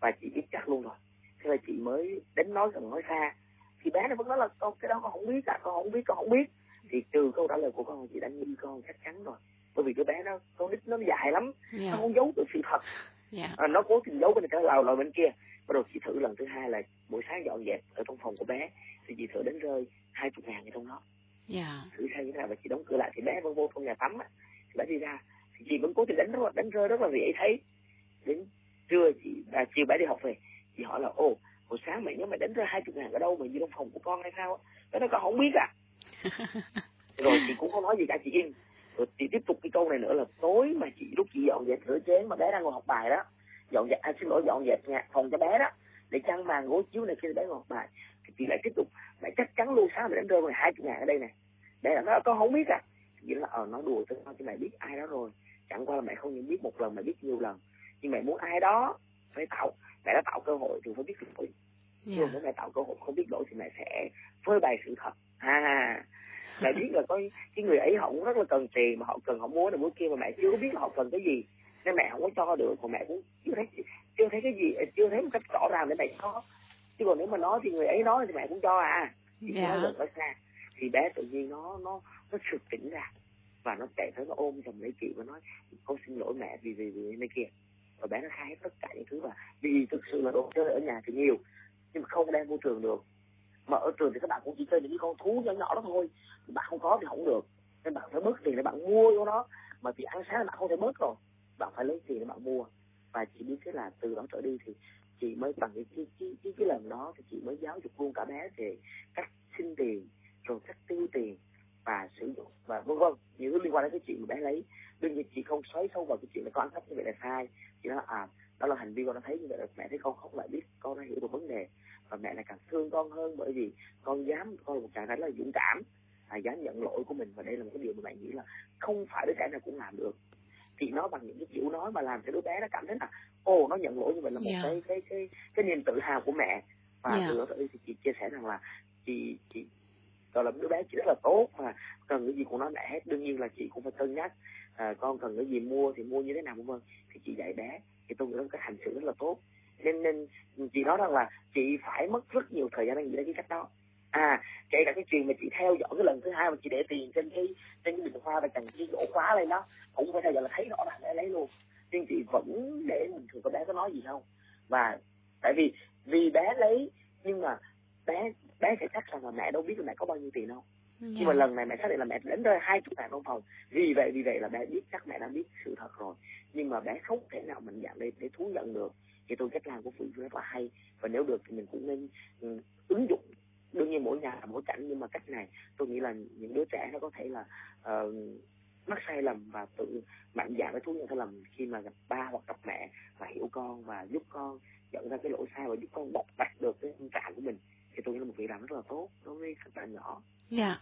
Và chị biết chắc luôn rồi. Thế là chị mới đến nói gần nói xa. Thì bé nó vẫn nói là con cái đó con không biết à con không biết con không biết. Thì từ câu trả lời của con chị đã nghi con chắc chắn rồi. Bởi vì cái bé nó con nít nó dài lắm. Yeah. nó không giấu được sự thật. Yeah. à, nó cố tình giấu bên cái lào lòi bên kia. Bắt đầu chị thử lần thứ hai là buổi sáng dọn dẹp ở trong phòng của bé. Thì chị thử đến rơi hai chục ngàn ở trong đó. Yeah. thử xem như thế nào. Và chị đóng cửa lại thì bé vẫn vô trong nhà tắm á. Thì bé đi ra thì chị vẫn cố tình đánh rất là đánh rơi rất là dễ thấy. Đến trưa chị à, chiều bé đi học về chị hỏi là ô hồi sáng mày nhớ mày đánh rơi hai chục ngàn ở đâu mày như trong phòng của con hay sao cái đó con không biết à. (laughs) Rồi chị cũng không nói gì cả chị im. Rồi chị tiếp tục cái câu này nữa là tối mà chị lúc chị dọn dẹp rửa chén mà bé đang ngồi học bài đó dọn dẹp à, xin lỗi dọn dẹp nhà phòng cho bé đó để chăn màn gối chiếu này khi bé ngọt bài. Thì chị lại tiếp tục mẹ chắc chắn luôn sáng mẹ đánh rơi rồi hai chục ngàn ở đây này để là nó con không biết à. Vậy là ờ nó đùa tôi cho mẹ biết ai đó rồi chẳng qua là mẹ không những biết một lần mà biết nhiều lần. Nhưng mẹ muốn ai đó phải tạo mẹ đã tạo cơ hội thì phải biết lỗi. Yeah. Dạ. nếu mẹ tạo cơ hội không biết lỗi thì mẹ sẽ phơi bày sự thật. À mẹ biết là có cái người ấy họ cũng rất là cần tiền mà họ cần họ mua này mua kia mà mẹ chưa biết là họ cần cái gì. Nên mẹ không có cho được còn mẹ cũng chưa thấy chưa thấy cái gì chưa thấy một cách rõ ràng để mẹ cho. Chứ còn nếu mà nói thì người ấy nói thì mẹ cũng cho à. Chứ yeah. nói được xa. Thì bé tự nhiên nó nó nó sực tỉnh ra và nó chạy tới nó ôm chồng lấy chị và nói con xin lỗi mẹ vì vì vì này kia. Và bé nó khai hết tất cả những thứ và vì thực sự là đồ chơi ở nhà thì nhiều nhưng mà không đem vô trường được. Mà ở trường thì các bạn cũng chỉ chơi những cái con thú nhỏ nhỏ đó thôi bạn không có thì không được. Nên bạn phải bớt tiền để bạn mua cho nó. Mà vì ăn sáng là bạn không thể bớt rồi bạn phải lấy tiền để bạn mua. Và chị biết thế là từ đó trở đi thì chị mới bằng cái cái cái, cái, cái lần đó thì chị mới giáo dục luôn cả bé về cách xin tiền rồi cách tiêu tiền và sử dụng và vân vân những liên quan đến cái chuyện mà bé lấy đương nhiên chị không xoáy sâu vào cái chuyện là con ăn cắp như vậy là sai chị nói à đó là hành vi con đã thấy như vậy là mẹ thấy con không lại biết con đã hiểu được vấn đề và mẹ lại càng thương con hơn bởi vì con dám con là một chàng rất là dũng cảm à, dám nhận lỗi của mình và đây là một cái điều mà mẹ nghĩ là không phải đứa trẻ nào cũng làm được thì nó bằng những cái kiểu nói mà làm cho đứa bé nó cảm thấy là ồ nó nhận lỗi như vậy là một yeah. Dạ. cái cái cái cái niềm tự hào của mẹ và yeah. Dạ. từ đó tới thì chị chia sẻ rằng là chị chị gọi là đứa bé chị rất là tốt và cần cái gì của nó mẹ hết. Đương nhiên là chị cũng phải cân nhắc à, con cần cái gì mua thì mua như thế nào vân thì chị dạy bé thì tôi nghĩ là cái hành xử rất là tốt. Nên nên chị nói rằng là chị phải mất rất nhiều thời gian để nghĩ đến cái cách đó. À kể cả cái chuyện mà chị theo dõi cái lần thứ hai mà chị để tiền trên cái trên cái bình hoa và cần cái gỗ khóa lên đó cũng phải theo dõi là thấy rõ là để lấy luôn. Nhưng chị vẫn để mình thường có bé có nói gì không. Và tại vì vì bé lấy nhưng mà bé bé sẽ chắc rằng là mẹ đâu biết là mẹ có bao nhiêu tiền đâu. Yeah. nhưng mà dạ. lần này mẹ xác định là mẹ đánh rơi hai chục ngàn trong phòng. Vì vậy vì vậy là bé biết chắc mẹ đã biết sự thật rồi. Nhưng mà bé không thể nào mình dạng để để thú nhận được. Thì tôi cách làm của phụ rất là hay. Và nếu được thì mình cũng nên um, ứng dụng. Đương nhiên mỗi nhà mỗi cảnh nhưng mà cách này tôi nghĩ là những đứa trẻ nó có thể là uh, mắc sai lầm và tự mạnh dạn với thú nhận sai lầm khi mà gặp ba hoặc gặp mẹ và hiểu con và giúp con nhận ra cái lỗi sai và giúp con bộc bạch được cái tâm trạng của mình thì tôi nghĩ là một việc làm rất là tốt đối với các bạn nhỏ Dạ,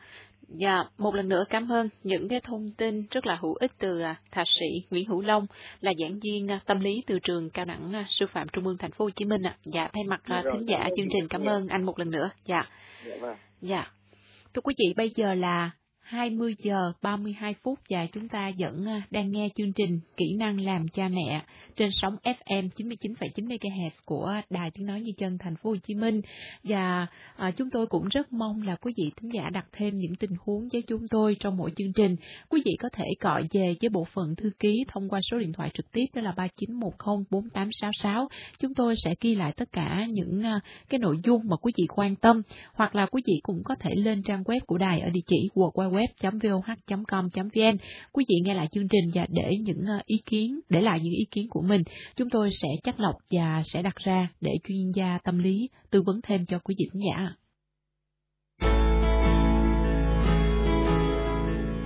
dạ một lần nữa cảm ơn những cái thông tin rất là hữu ích từ à, thạc sĩ Nguyễn Hữu Long là giảng viên à, tâm lý từ trường cao đẳng à, sư phạm Trung ương Thành phố Hồ Chí Minh ạ. Dạ thay mặt dạ, thính giả chương trình cảm ơn anh một lần nữa. Dạ. Dạ. Vâng. dạ. Thưa quý vị bây giờ là 20 giờ 32 phút và chúng ta vẫn à, đang nghe chương trình Kỹ năng làm cha mẹ trên sóng FM 99,9 MHz của Đài Tiếng nói Như dân Thành phố Hồ Chí Minh và à, chúng tôi cũng rất mong là quý vị thính giả đặt thêm những tình huống với chúng tôi trong mỗi chương trình. Quý vị có thể gọi về với bộ phận thư ký thông qua số điện thoại trực tiếp đó là 39104866. Chúng tôi sẽ ghi lại tất cả những à, cái nội dung mà quý vị quan tâm hoặc là quý vị cũng có thể lên trang web của đài ở địa chỉ www www.voh.com.vn. Quý vị nghe lại chương trình và để những ờ, ý kiến, để lại những ý kiến của mình, chúng tôi sẽ chắc lọc và sẽ đặt ra để chuyên gia tâm lý tư vấn thêm cho quý vị khán giả.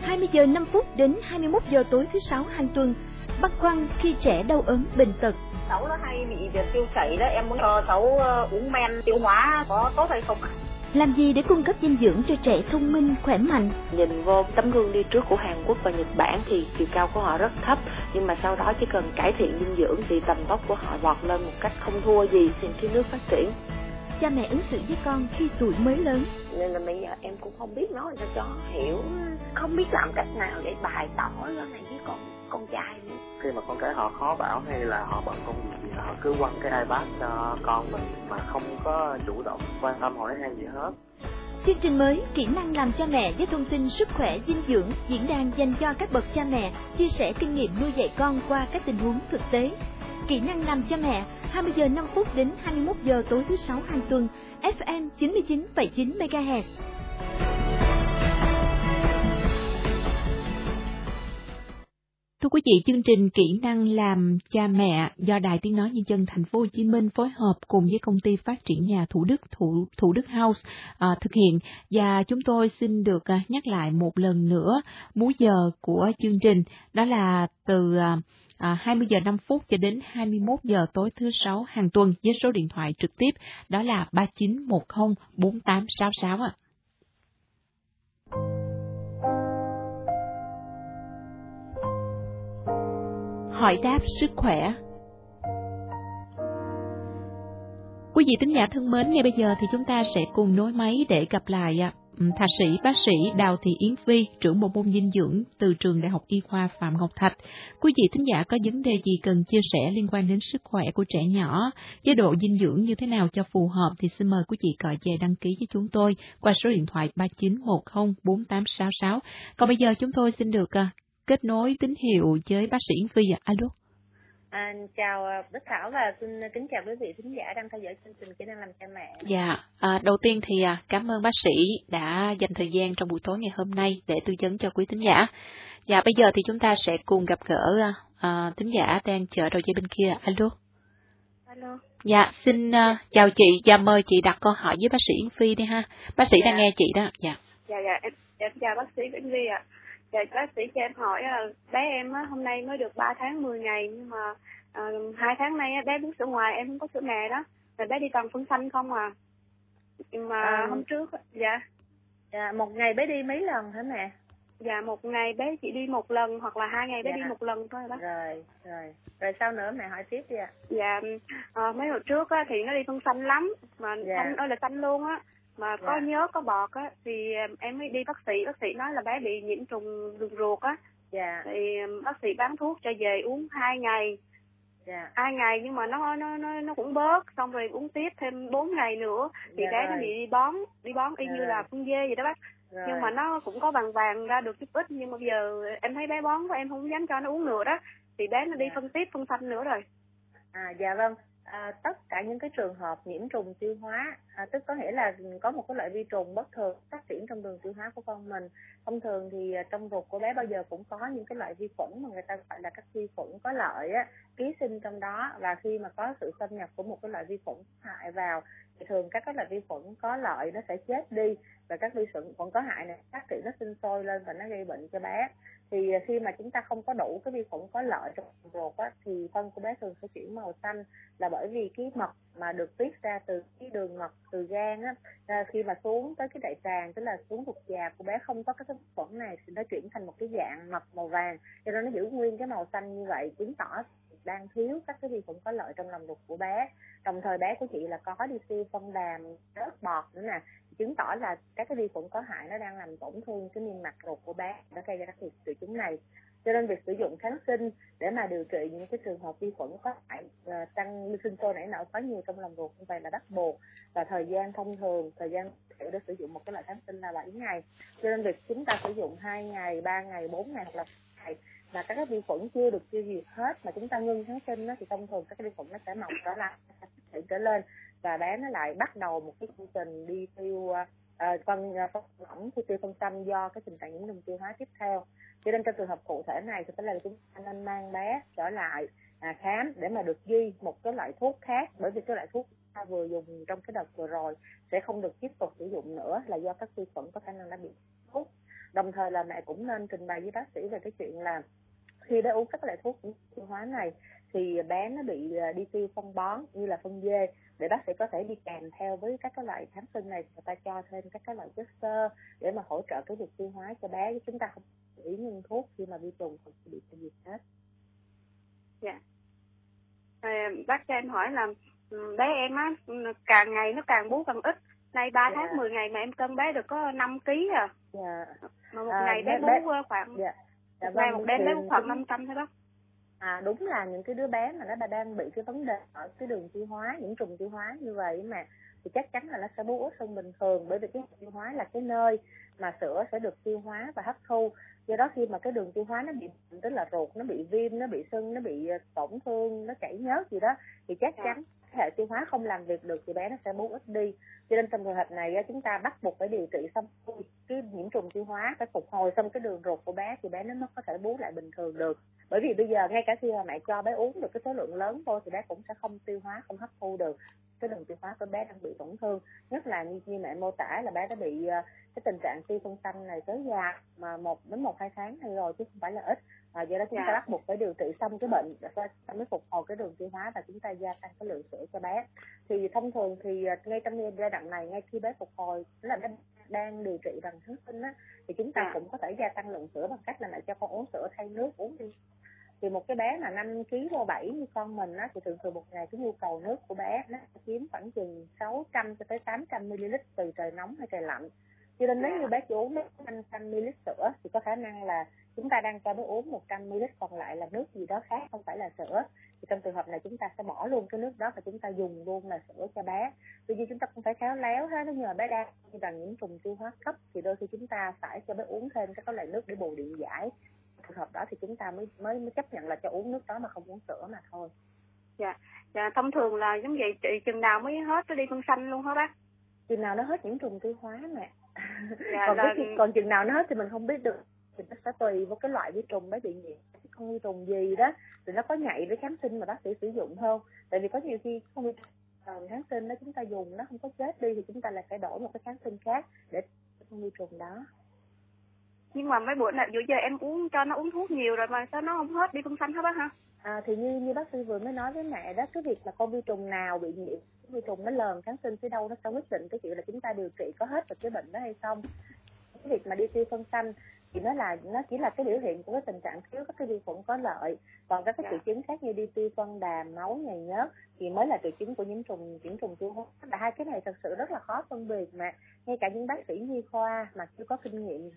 20 giờ 5 phút đến 21 giờ tối thứ sáu hàng tuần, băn khoăn khi trẻ đau ốm bệnh tật. Cháu nó hay bị tiêu chảy đó, em muốn cho cháu ờ, uống men tiêu hóa có tốt hay không ạ? Làm gì để cung cấp dinh dưỡng cho trẻ thông minh, khỏe mạnh? Nhìn vô tấm gương đi trước của Hàn Quốc và Nhật Bản thì chiều cao của họ rất thấp, nhưng mà sau đó chỉ cần cải thiện dinh dưỡng thì tầm tốc của họ vọt lên một cách không thua gì trên cái nước phát triển. Cha mẹ ứng xử với con khi tuổi mới lớn. Nên là bây giờ em cũng không biết nói cho hiểu, không biết làm cách nào để bày tỏ cái này với con con trai nữa. khi mà con cái họ khó bảo hay là họ bận công việc thì họ cứ quăng cái ipad cho con mình mà không có chủ động quan tâm hỏi han gì hết Chương trình mới Kỹ năng làm cha mẹ với thông tin sức khỏe dinh dưỡng diễn đàn dành cho các bậc cha mẹ chia sẻ kinh nghiệm nuôi dạy con qua các tình huống thực tế. Kỹ năng làm cha mẹ 20 giờ 5 phút đến 21 giờ tối thứ sáu hàng tuần FM 99,9 MHz. Thưa quý vị, chương trình kỹ năng làm cha mẹ do Đài Tiếng nói Nhân dân Thành phố Hồ Chí Minh phối hợp cùng với công ty phát triển nhà Thủ Đức Thủ Thủ Đức House à, thực hiện. Và chúng tôi xin được à, nhắc lại một lần nữa múi giờ của chương trình. Đó là từ à, à, 20 giờ 5 phút cho đến 21 giờ tối thứ sáu hàng tuần với số điện thoại trực tiếp. Đó là 3910 4866 ạ. Hỏi đáp sức khỏe Quý vị tính giả thân mến, ngay bây giờ thì chúng ta sẽ cùng nối máy để gặp lại à, ừ, thạc sĩ bác sĩ Đào Thị Yến Phi, trưởng bộ môn dinh dưỡng từ trường Đại học Y khoa Phạm Ngọc Thạch. Quý vị thính giả có vấn đề gì cần chia sẻ liên quan đến sức khỏe của trẻ nhỏ, chế độ dinh dưỡng như thế nào cho phù hợp thì xin mời quý vị gọi về đăng ký với chúng tôi qua số điện thoại 3910 4866. Còn bây giờ chúng tôi xin được à, kết nối tín hiệu với bác sĩ Yến Phi. Alo. À, chào à, Bích Thảo và xin kính chào quý vị thính giả đang theo dõi chương trình kỹ năng làm cha mẹ. Dạ, à, đầu tiên thì à, cảm ơn bác sĩ đã dành thời gian trong buổi tối ngày hôm nay để tư vấn cho quý thính giả. Dạ, bây giờ thì chúng ta sẽ cùng gặp gỡ à, à thính giả đang chờ đầu dây bên kia. Alo. Alo. Dạ, xin uh, chào chị và mời chị đặt câu hỏi với bác sĩ Yến Phi đi ha. Bác sĩ dạ. đang nghe chị đó. Dạ. Dạ dạ em em chào bác sĩ Yến Phi ạ. À. Dạ bác sĩ cho em hỏi là bé em á, hôm nay mới được 3 tháng 10 ngày nhưng mà à, hai tháng nay bé bú sữa ngoài em không có sữa mẹ đó. Rồi bé đi toàn phân xanh không à. Nhưng mà à, hôm trước dạ. Dạ một ngày bé đi mấy lần hả mẹ? Dạ một ngày bé chỉ đi một lần hoặc là hai ngày bé dạ. đi một lần thôi bác. Rồi rồi. Rồi sau nữa mẹ hỏi tiếp đi ạ. À. Dạ à, mấy hồi trước á, thì nó đi phân xanh lắm mà dạ. xanh ơi là xanh luôn á mà có dạ. nhớ có bọt á thì em mới đi bác sĩ bác sĩ nói là bé bị nhiễm trùng đường ruột á dạ. thì bác sĩ bán thuốc cho về uống hai ngày dạ. hai ngày nhưng mà nó nó nó nó cũng bớt xong rồi uống tiếp thêm bốn ngày nữa thì dạ bé rồi. nó bị đi bón đi bón y dạ như là con dê vậy đó bác rồi. nhưng mà nó cũng có vàng vàng ra được chút ít nhưng mà bây giờ em thấy bé bón của em không dám cho nó uống nữa đó thì bé nó đi dạ. phân tiếp phân xanh nữa rồi à dạ vâng à, tất cả những cái trường hợp nhiễm trùng tiêu hóa à, tức có nghĩa là có một cái loại vi trùng bất thường phát triển trong đường tiêu hóa của con mình. Thông thường thì à, trong ruột của bé bao giờ cũng có những cái loại vi khuẩn mà người ta gọi là các vi khuẩn có lợi á, ký sinh trong đó. Và khi mà có sự xâm nhập của một cái loại vi khuẩn hại vào thường các cái loại vi khuẩn có lợi nó sẽ chết đi và các vi khuẩn còn có hại này phát triển nó sinh sôi lên và nó gây bệnh cho bé. Thì à, khi mà chúng ta không có đủ cái vi khuẩn có lợi trong ruột á, thì phân của bé thường sẽ chuyển màu xanh là bởi vì cái mật mà được tiết ra từ cái đường mật từ gan á. Khi mà xuống tới cái đại tràng tức là xuống ruột già của bé không có cái vi khuẩn này thì nó chuyển thành một cái dạng mật màu vàng. Cho nên nó giữ nguyên cái màu xanh như vậy chứng tỏ đang thiếu các cái vi khuẩn có lợi trong lòng ruột của bé. Đồng thời bé của chị là có đi tiêu phân đàm rớt bọt nữa nè. Chứng tỏ là các cái vi khuẩn có hại nó đang làm tổn thương cái niêm mạc ruột của bé nó gây ra các triệu chứng này. Cho nên việc sử dụng kháng sinh để mà điều trị những cái trường hợp vi khuẩn có hại uh, tăng sinh sôi nảy nở quá nhiều trong lòng ruột như vậy là bắt buộc. Và thời gian thông thường thời gian để sử dụng một cái loại kháng sinh là 7 ngày. Cho nên việc chúng ta sử dụng hai ngày ba ngày bốn ngày hoặc là ngày là các cái vi khuẩn chưa được tiêu diệt hết mà chúng ta ngưng kháng sinh đó, thì thông thường các cái vi khuẩn nó sẽ mọc trở lại trở lên. Và bé nó lại bắt đầu một cái chương trình đi tiêu uh, phân ờ, phân lỏng khi tiêu phân xanh do cái tình trạng nhiễm trùng tiêu hóa tiếp theo. Cho nên trong trường hợp cụ thể này thì phải là chúng ta nên mang bé trở lại à, khám để mà được ghi một cái loại thuốc khác bởi vì cái loại thuốc ta vừa dùng trong cái đợt vừa rồi sẽ không được tiếp tục sử dụng nữa là do các vi khuẩn có khả năng đã bị thuốc đồng thời là mẹ cũng nên trình bày với bác sĩ về cái chuyện là khi đã uống các loại thuốc tiêu hóa này thì bé nó bị à, đi tiêu phân bón như là phân dê để bác sĩ có thể đi kèm theo với các cái loại kháng sinh này người ta cho thêm các cái loại chất xơ để mà hỗ trợ cái việc tiêu hóa cho bé chúng ta không ý ngưng thuốc khi mà vi trùng không bị tiêu diệt hết dạ à, bác cho em hỏi là ừ, bé em á càng ngày nó càng bú càng ít nay 3 dạ. tháng 10 ngày mà em cân bé được có 5 kg à dạ. mà một à, ngày bé, bé bú khoảng dạ. Dạ, một vâng, một đêm bé bú khoảng 500 thôi bác à đúng là những cái đứa bé mà nó đang bị cái vấn đề ở cái đường tiêu hóa những trùng tiêu hóa như vậy mà thì chắc chắn là nó sẽ bú hơn bình thường bởi vì cái tiêu hóa là cái nơi mà sữa sẽ được tiêu hóa và hấp thu. Do đó khi mà cái đường tiêu hóa nó bị tức là ruột nó bị viêm nó bị sưng nó bị ờ, tổn thương nó chảy nhớt gì đó thì chắc dạ. chắn hệ tiêu hóa không làm việc được thì bé nó sẽ bú ít đi. Cho nên trong trường hợp này chúng ta bắt buộc phải điều trị xong cái nhiễm trùng tiêu hóa phải phục hồi xong cái đường ruột của bé thì bé nó mới có thể bú lại bình thường được. Bởi vì bây giờ ngay cả khi mà mẹ cho bé uống được cái số lượng lớn thôi thì bé cũng sẽ không tiêu hóa không hấp thu được. Cái đường tiêu hóa của bé đang bị tổn thương. Nhất là như, như mẹ mô tả là bé đã bị ờ, cái tình trạng tiêu phân xanh này kéo dài mà một đến một hai tháng này rồi chứ không phải là ít à, do đó chúng dạ. ta bắt buộc phải điều trị xong cái bệnh ta mới phục hồi cái đường tiêu hóa và chúng ta gia tăng cái lượng sữa cho bé thì thông thường thì à, ngay trong giai đoạn này ngay khi bé phục hồi là bé đang điều trị bằng kháng sinh á thì chúng ta dạ. cũng có thể gia tăng lượng sữa bằng cách là mẹ cho con uống sữa thay nước uống đi thì một cái bé mà 5 kg vô 7 như con mình á thì thường thường một ngày cái nhu cầu nước của bé nó chiếm khoảng chừng 600 cho tới 800 ml từ trời nóng hay trời lạnh cho nên nếu như bé chỉ uống nước 500 ml sữa thì có khả năng là chúng ta đang cho bé uống 100 ml còn lại là nước gì đó khác không phải là sữa. Thì trong trường hợp này chúng ta sẽ bỏ luôn cái nước đó và chúng ta dùng luôn là sữa cho bé. Tuy nhiên chúng ta cũng phải khéo léo hết nếu như mà bé đang như là những trùng tiêu hóa cấp thì đôi khi chúng ta phải cho bé uống thêm các loại nước để bù điện giải. Trường hợp đó thì chúng ta mới mới mới chấp nhận là cho uống nước đó mà không uống sữa mà thôi. Dạ. Dạ thông thường là giống vậy chị chừng nào mới hết nó đi phân xanh luôn hả bác? Chừng nào nó hết những trùng tiêu hóa mẹ. Dạ, còn là... cái còn chừng nào nó hết thì mình không biết được thì nó sẽ tùy vào cái loại vi trùng bé bị nhiễm cái con vi trùng gì đó thì nó có nhạy với kháng sinh mà bác sĩ sử dụng không? Tại vì có nhiều khi con vi trùng kháng sinh đó chúng ta dùng nó không có chết đi thì chúng ta lại phải đổi một cái kháng sinh khác để con vi trùng đó. Nhưng mà mấy bữa này giữa giờ em uống cho nó uống thuốc nhiều rồi mà sao nó không hết đi phân xanh hết bác hả? À thì như như bác sĩ vừa mới nói với mẹ đó cái việc là con vi trùng nào bị nhiễm vi trùng nó lờn kháng sinh tới đâu nó sẽ quyết định cái chuyện là chúng ta điều trị có hết được cái bệnh đó hay không. Cái việc mà đi tiêu phân xanh thì nó là nó chỉ là cái biểu hiện của cái tình trạng thiếu các cái vi khuẩn có lợi. Còn các cái triệu chứng khác như đi tiêu phân đàm máu nhầy nhớt thì mới là triệu chứng của nhiễm trùng nhiễm trùng tiêu hóa. Và hai cái này thật sự rất là khó phân biệt mà. Ngay cả những bác sĩ nhi khoa mà chưa có kinh nghiệm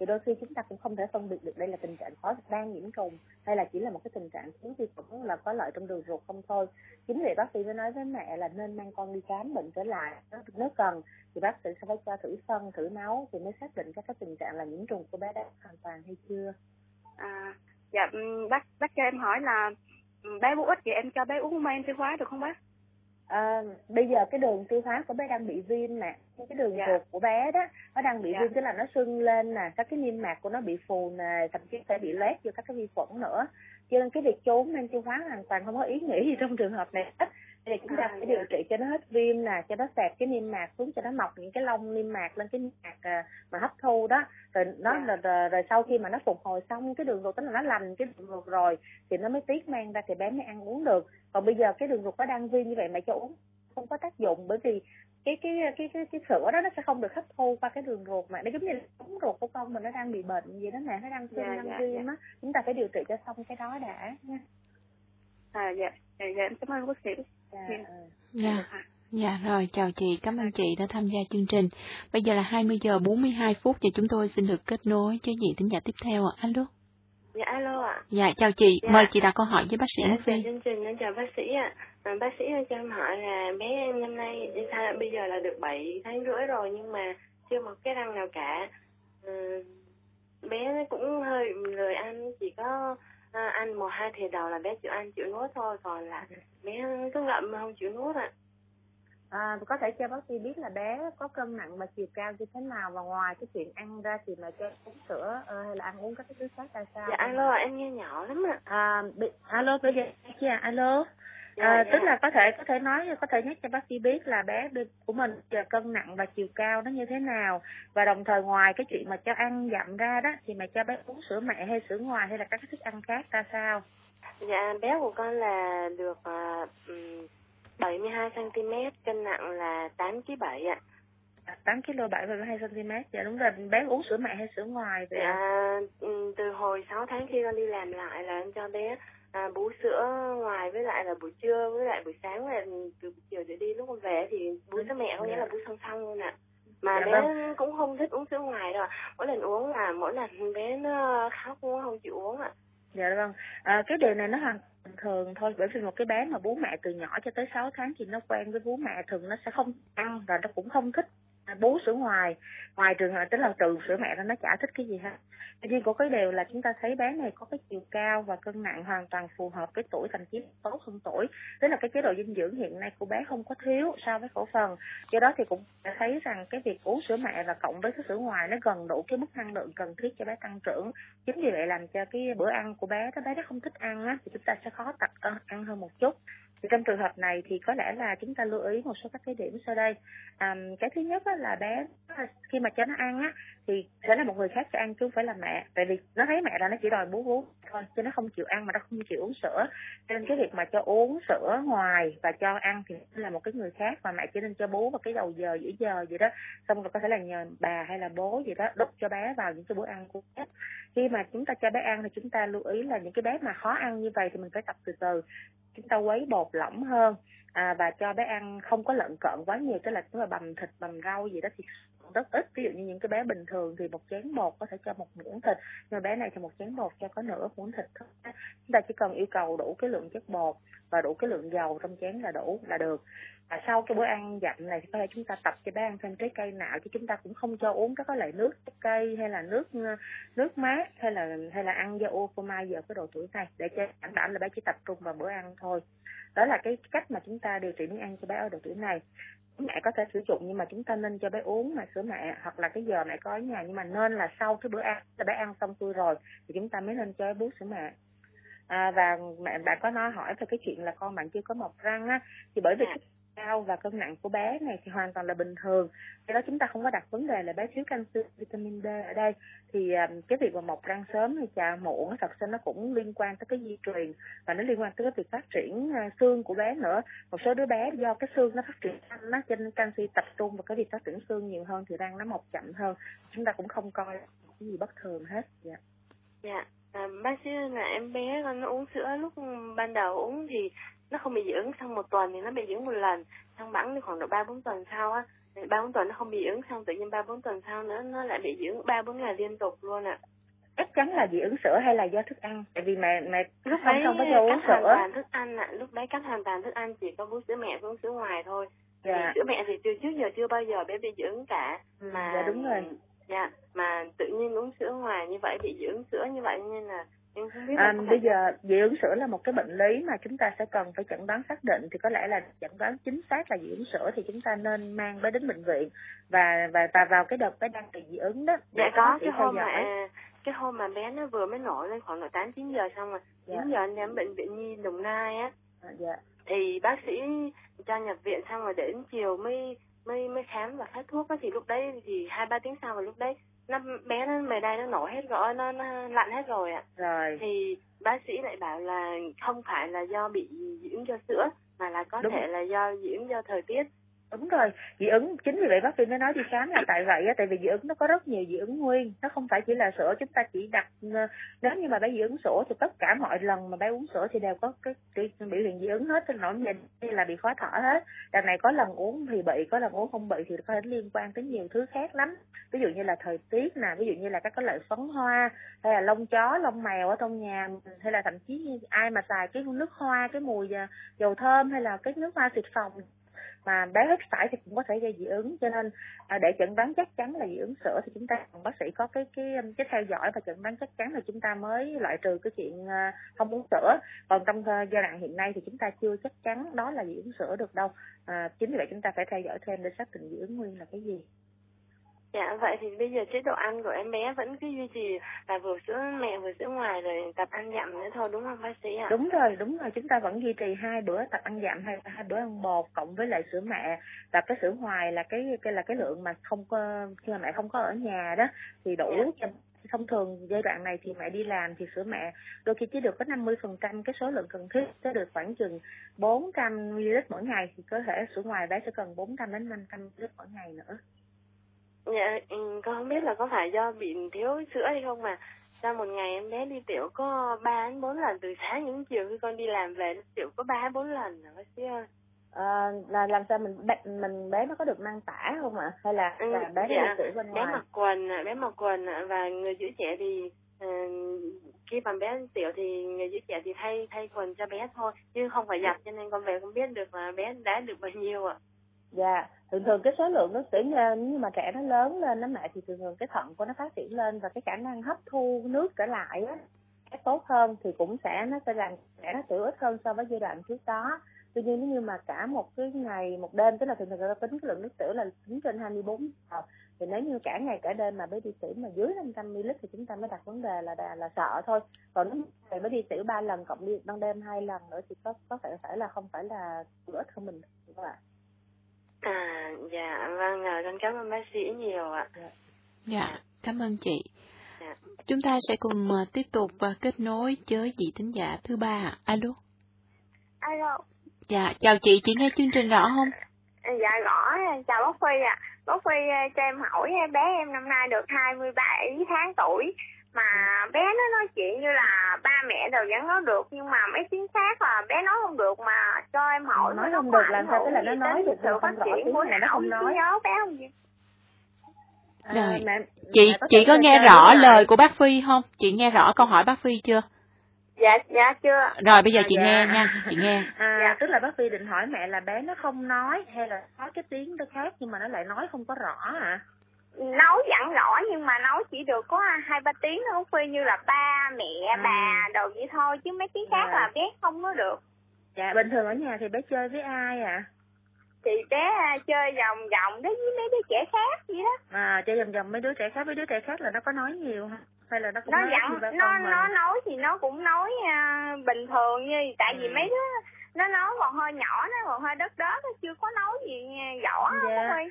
thì đôi khi chúng ta cũng không thể phân biệt được đây là tình trạng khó, đang nhiễm trùng hay là chỉ là một cái tình trạng thiếu vi khuẩn là có lợi trong đường ruột không thôi. Chính vì bác sĩ mới nói với mẹ là nên mang con đi khám bệnh trở lại nếu cần. Thì bác sĩ sẽ phải cho thử phân, thử máu thì mới xác định các cái tình trạng là nhiễm trùng của bé đã hoàn toàn hay chưa. À dạ bác bác cho em hỏi là bé bú ít thì em cho bé uống men tiêu hóa được không bác? À, bây giờ cái đường tiêu hóa của bé đang bị viêm nè cái đường dạ. ruột của bé đó nó đang bị dạ. viêm tức là nó sưng lên nè các cái niêm mạc của nó bị phù nè thậm chí sẽ bị loét vô các cái vi khuẩn nữa cho nên cái việc trốn men tiêu hóa hoàn toàn không có ý nghĩa gì trong trường hợp này hết thì chúng ta phải điều trị cho nó hết viêm nè cho nó sẹt cái niêm mạc xuống cho nó mọc những cái lông niêm mạc lên cái niêm mạc à, mà hấp thu đó. Rồi nó yeah. Dạ. rồi, rồi, sau khi mà nó phục hồi xong cái đường ruột tức là nó lành cái đường ruột rồi thì nó mới tiết mang ra thì bé mới ăn uống được. Còn bây giờ cái đường ruột nó đang viêm như vậy mà cho uống không có tác dụng bởi vì cái cái cái cái cái sữa đó nó sẽ không được hấp thu qua cái đường ruột mà nó giống như là ống ruột của con mình nó đang bị bệnh gì đó nè nó đang sưng yeah, đang yeah, viêm á. Chúng ta phải điều trị cho xong cái đó đã nha. À dạ. Dạ, dạ em cảm ơn bác sĩ dạ dạ. dạ. Dạ rồi, chào chị, cảm ơn chị đã tham gia chương trình. Bây giờ là 20 giờ 42 phút và chúng tôi xin được kết nối với vị thính giả tiếp theo ạ. Alo. Dạ alo ạ. Dạ chào chị, dạ. mời chị đặt câu hỏi với bác sĩ dạ, Phi. Chương trình em chào bác sĩ ạ. À. bác sĩ cho em hỏi là bé em năm nay sao bây giờ là được 7 tháng rưỡi rồi nhưng mà chưa một cái răng nào cả. Ừ, bé cũng hơi lười ăn chỉ có à, ăn một hai thìa đầu là bé chịu ăn chịu nuốt thôi còn là bé cứ ngậm mà không chịu nuốt ạ. À, có thể cho bác sĩ biết là bé có cân nặng và chiều cao như thế nào và ngoài cái chuyện ăn ra thì mà cho uống sữa uh, hay là ăn uống các cái thứ khác ra sao? Dạ alo em nghe nhỏ lắm ạ. À, bị, alo bây giờ chị à alo. Dạ, à, dạ. tức là có thể có thể nói có thể nhắc cho bác sĩ biết là bé của mình giờ cân nặng và chiều cao nó như thế nào và đồng thời ngoài cái chuyện mà cho ăn dặm ra đó thì mà cho bé uống sữa mẹ hay sữa ngoài hay là các cái thức ăn khác ra sao? Dạ bé của con là được uh, 72 cm, cân nặng là 8 kg 7 ạ. 8 kg 7 và 2 cm. Dạ đúng rồi, bé uống sữa mẹ hay sữa ngoài vậy? Dạ, từ hồi 6 tháng khi con đi làm lại là em cho bé à, bú sữa ngoài với lại là buổi trưa với lại buổi sáng là từ chiều trở đi lúc con về thì bú sữa mẹ có nghĩa là bú song song luôn ạ. Mà dạ bé vâng. cũng không thích uống sữa ngoài đâu. Mỗi lần uống là mỗi lần bé nó khóc cũng không chịu uống ạ. Dạ vâng. À, cái điều này nó hoàn thường thôi bởi vì một cái bé mà bú mẹ từ nhỏ cho tới 6 tháng thì nó quen với bú mẹ thường nó sẽ không ăn và nó cũng không thích bú sữa ngoài ngoài trường hợp, tức là trừ sữa mẹ ra nó chả thích cái gì hết. Tuy nhiên của cái điều là chúng ta thấy bé này có cái chiều cao và cân nặng hoàn toàn phù hợp với tuổi, thậm chí tốt hơn tuổi. Tức là cái chế độ dinh dưỡng hiện nay của bé không có thiếu so với khẩu phần. Do đó thì cũng thấy rằng cái việc uống sữa mẹ và cộng với cái sữa ngoài nó gần đủ cái mức năng lượng cần thiết cho bé tăng trưởng. Chính vì vậy làm cho cái bữa ăn của bé đó bé nó không thích ăn á, thì chúng ta sẽ khó tập ăn hơn một chút thì trong trường hợp này thì có lẽ là chúng ta lưu ý một số các cái điểm sau đây. À, cái thứ nhất là bé khi mà cho nó ăn á thì sẽ là một người khác cho ăn chứ không phải là mẹ. Tại vì nó thấy mẹ là nó chỉ đòi bú bú thôi chứ nó không chịu ăn mà nó không chịu uống sữa. Nên cái việc mà cho uống sữa ngoài và cho ăn thì là một cái người khác mà mẹ chỉ nên cho bú vào cái đầu giờ giữa giờ gì đó. Xong rồi có thể là nhờ bà hay là bố gì đó đút cho bé vào những cái bữa ăn của bé. Khi mà chúng ta cho bé ăn thì chúng ta lưu ý là những cái bé mà khó ăn như vậy thì mình phải tập từ từ chúng ta quấy bột lỏng hơn à, và cho bé ăn không có lợn cợn quá nhiều tức là chúng là bằm thịt bằm rau gì đó thì rất ít. Ví dụ như những cái bé bình thường thì một chén bột có thể cho một muỗng thịt, nhưng bé này thì một chén bột cho có nửa muỗng thịt thôi. Chúng ta chỉ cần yêu cầu đủ cái lượng chất bột và đủ cái lượng dầu trong chén là đủ, là được. Và sau cái bữa ăn dặm này thì có thể chúng ta tập cho bé ăn thêm trái cây nào chứ chúng ta cũng không cho uống các loại nước trái cây hay là nước ờ, nước mát hay là hay là ăn do ô phô mai giờ cái độ tuổi này. Để cho đảm bảo là bé chỉ tập trung vào bữa ăn thôi. Đó là cái cách mà chúng ta điều trị miếng ăn cho bé ở độ tuổi này mẹ có thể sử dụng nhưng mà chúng ta nên cho bé uống mà sữa mẹ. Hoặc là cái giờ mẹ có ở nhà nhưng mà nên là sau cái bữa ăn là bé ăn xong xuôi rồi thì chúng ta mới nên cho bé bú sữa mẹ. À, và mẹ bạn có nói hỏi về cái chuyện là con bạn chưa có mọc răng á thì bởi vì cái cao và cân nặng của bé này thì hoàn toàn là bình thường. Do đó chúng ta không có đặt vấn đề là bé thiếu canxi vitamin D ở đây. Thì à, cái việc mà mọc răng sớm hay chà muộn thật ra nó cũng liên quan tới cái di truyền và nó liên quan tới cái việc phát triển à, xương của bé nữa. Một số đứa bé do cái xương nó phát triển nhanh nó trên nên canxi tập trung vào cái việc phát triển xương nhiều hơn thì răng nó mọc chậm hơn. Chúng ta cũng không coi cái gì bất thường hết. Dạ. Yeah. dạ. Yeah. À, bác sĩ là em bé con nó uống sữa lúc ban đầu uống thì nó không bị dị ứng xong một tuần thì nó bị dị ứng một lần. Xong bẵng thì khoảng độ ba bốn tuần sau á ba bốn tuần nó không bị dị ứng xong tự nhiên ba bốn tuần sau nữa nó lại bị dị ứng ba bốn ngày liên tục luôn ạ. Chắc chắn là dị ứng sữa hay là do thức ăn? Tại vì mẹ mẹ lúc đấy không có cho uống sữa hoàn toàn thức ăn ạ lúc đấy cắt hoàn toàn thức ăn chỉ có bú sữa mẹ với uống sữa ngoài thôi. Dạ. sữa mẹ thì từ trước giờ chưa bao giờ bé bị dị ứng cả. Ừ, mà dạ đúng rồi. dạ mà tự nhiên uống sữa ngoài như vậy bị dị ứng sữa như vậy nên là À, bây giờ dị ứng sữa là một cái bệnh lý mà chúng ta sẽ cần phải chẩn đoán xác định thì có lẽ là chẩn đoán chính xác là dị ứng sữa thì chúng ta nên mang bé đến bệnh viện và và và vào cái đợt bé đang bị dị ứng đó dạ có cái hôm mà cái hôm mà bé nó vừa mới nổi lên khoảng là tám chín giờ xong rồi chín dạ. giờ anh em bệnh viện nhi đồng nai á à, dạ. thì bác sĩ cho nhập viện xong rồi đến chiều mới mới mới khám và phát thuốc á thì lúc đấy thì hai ba tiếng sau và lúc đấy nó bé nó mề đây nó nổi hết rồi nó, nó lạnh hết rồi ạ. Rồi. Thì bác sĩ lại bảo là không phải là do bị dị ứng do sữa mà là có Đúng. thể là do dị ứng do thời tiết đúng rồi. Dị ứng chính vì vậy bác sĩ mới nói đi khám là tại vậy á tại vì dị ứng nó có rất nhiều dị ứng nguyên. Nó không phải chỉ là sữa chúng ta chỉ đặt ờ, nếu như mà bé dị ứng sữa thì tất cả mọi lần mà bé uống sữa thì đều có cái, cái biểu hiện dị ứng hết trên nổi nhìn như là bị khó thở hết. Đằng này có lần uống thì bị có lần uống không bị thì có thể liên quan tới nhiều thứ khác lắm. Ví dụ như là thời tiết nè ví dụ như là các cái loại phấn hoa hay là lông chó lông mèo ở trong nhà hay là thậm chí ai mà xài cái nước hoa cái mùi ờ, dầu thơm hay là cái nước hoa xịt phòng mà bé hít phải thì cũng có thể gây dị ứng. Cho nên à, để chẩn đoán chắc chắn là dị ứng sữa thì chúng ta cần bác sĩ có cái cái cái theo dõi và chẩn đoán chắc chắn là chúng ta mới loại trừ cái chuyện à, không uống sữa. Còn trong à, giai đoạn hiện nay thì chúng ta chưa chắc chắn đó là dị ứng sữa được đâu. À, chính vì vậy chúng ta phải theo dõi thêm để xác định dị ứng nguyên là cái gì. Dạ, vậy thì bây giờ chế độ ăn của em bé vẫn cứ duy trì là vừa sữa mẹ vừa sữa ngoài rồi tập ăn dặm nữa thôi đúng không bác sĩ ạ? Đúng rồi, đúng rồi, chúng ta vẫn duy trì hai bữa tập ăn dặm hay hai bữa ăn bột cộng với lại sữa mẹ và cái sữa ngoài là cái cái là cái lượng mà không có khi mà mẹ không có ở nhà đó thì đủ dạ. cho thông thường giai đoạn này thì mẹ đi làm thì sữa mẹ đôi khi chỉ được có 50% cái số lượng cần thiết sẽ được khoảng chừng 400 ml mỗi ngày thì có thể sữa ngoài bé sẽ cần 400 đến 500 ml mỗi ngày nữa. Dạ, ừ, con không biết là có phải do bị thiếu sữa hay không mà. Sau một ngày em bé đi tiểu có ba đến bốn lần từ sáng đến chiều khi con đi làm về tiểu có ba bốn lần hả bác sĩ ơi. À, là làm sao mình mình bé nó có được mang tả không ạ? Hay là, ừ, là bé dạ, tiểu bên ngoài? bé mặc quần bé mặc quần và người giữ trẻ thì uh, khi mà bé tiểu thì người giữ trẻ thì thay thay quần cho bé thôi chứ không phải giặt cho nên con về không biết được là bé đã được bao nhiêu ạ dạ thường thường cái số lượng nó tiểu nhưng mà trẻ nó lớn lên nó mẹ thì thường thường cái thận của nó phát triển lên và cái khả năng hấp thu nước trở lại á tốt hơn thì cũng sẽ nó sẽ làm trẻ nó tiểu ít hơn so với giai đoạn trước đó. Tuy nhiên nếu như mà cả một cái ngày một đêm tức là thường thường người ta tính cái lượng nước tiểu là tính trên 24 giờ thì nếu như cả ngày cả đêm mà bé đi tiểu mà dưới 500 ml thì chúng ta mới đặt vấn đề là là, là sợ thôi. Còn nếu ngày mới đi tiểu ba lần cộng đi ban đêm hai lần nữa thì có có thể phải là không phải là ít hơn mình các bạn à vâng rồi con cảm ơn bác sĩ nhiều ạ. Dạ, dạ cảm ơn chị. Dạ. chúng ta sẽ cùng uh, tiếp tục và kết nối với vị thính giả thứ ba alo. Alo. Dạ chào chị chị nghe chương trình rõ không? Dạ rõ chào bác phi ạ. À bác Phi ờ, cho em hỏi bé em năm nay được 27 tháng tuổi mà bé nó nói chuyện như là ba mẹ đều vẫn nói được nhưng mà mấy tiếng khác là bé nói không được mà cho em hỏi nói không được làm sao? tức là nó nói được sự phát triển của não không nói. nhớ bé không gì rồi à, chị chị có nghe rõ lời của bác Phi không? Chị nghe rõ câu hỏi bác Phi chưa? dạ dạ chưa. Rồi bây giờ chị à, dạ. nghe nha chị nghe. (laughs) À, dạ. tức là bác phi định hỏi mẹ là bé nó không nói hay là nói cái tiếng nó khác nhưng mà nó lại nói không có rõ hả nói dặn rõ nhưng mà nói chỉ được có hai ba tiếng thôi phi như là ba mẹ à. bà đồ vậy thôi chứ mấy tiếng khác dạ. là bé không có được dạ bình thường ở nhà thì bé chơi với ai ạ à? thì bé à, chơi vòng vòng đấy với mấy đứa trẻ khác vậy đó à chơi vòng vòng mấy đứa trẻ khác mấy đứa trẻ khác là nó có nói nhiều hả hay là nó cũng nó nói dặn nó nó nói thì nó cũng nói uh, bình thường như tại ừ. vì mấy đứa nó nói còn hơi nhỏ nó còn hơi đất đó nó chưa có nói gì rõ dạ. thôi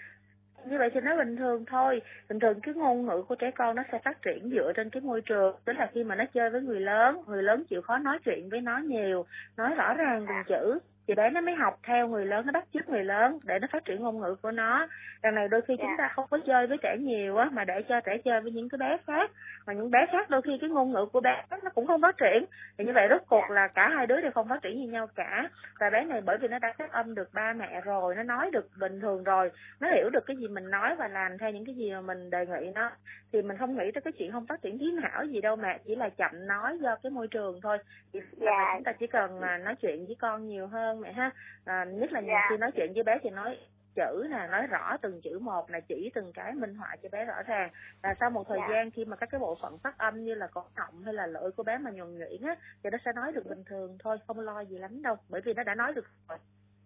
như vậy thì nó bình thường thôi. Bình thường cái ngôn ngữ của trẻ con nó sẽ phát triển dựa trên cái môi trường. Tức là khi mà nó chơi với người lớn người lớn chịu khó nói chuyện với nó nhiều, nói rõ ràng từng chữ thì bé nó mới học theo người lớn nó bắt chước người lớn để nó phát triển ngôn ngữ của nó. Đằng này đôi khi chúng ta không có chơi với trẻ nhiều á mà để cho trẻ chơi với những cái bé khác. Mà những bé khác đôi khi cái ngôn ngữ của bé nó cũng không phát triển. Thì như vậy rốt cuộc là cả hai đứa đều không phát triển như nhau cả. Và bé này bởi vì nó đã phát âm được ba mẹ rồi nó nói được bình thường rồi nó hiểu được cái gì mình nói và làm theo những cái gì mà mình đề nghị nó thì mình không nghĩ tới cái chuyện không phát triển hiến hảo gì đâu mà chỉ là chậm nói do cái môi trường thôi. Thì dạ. chúng ta chỉ cần mà nói chuyện với con nhiều hơn mẹ ha à, nhất là dạ. khi nói chuyện với bé thì nói chữ nè nói rõ từng chữ một là chỉ từng cái minh họa cho bé rõ ràng và sau một thời dạ. gian khi mà các cái bộ phận phát âm như là cổ họng hay là lưỡi của bé mà nhuần nhuyễn á thì nó sẽ nói được bình thường thôi không lo gì lắm đâu bởi vì nó đã nói được rồi